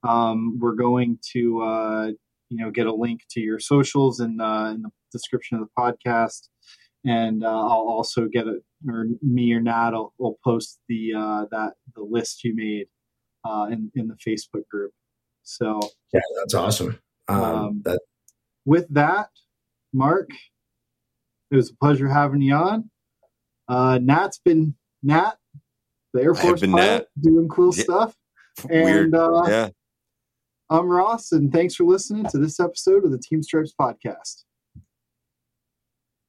C: Um we're going to uh you know get a link to your socials in, uh, in the description of the podcast and uh, I'll also get it, or me or Nat will, will post the uh, that the list you made uh, in in the Facebook group. So
E: yeah, that's awesome. Um, um, that
C: with that, Mark, it was a pleasure having you on. Uh, Nat's been Nat, the Air Force pilot, Nat. doing cool yeah. stuff.
D: Weird. And uh, yeah.
C: I'm Ross, and thanks for listening to this episode of the Team Stripes podcast.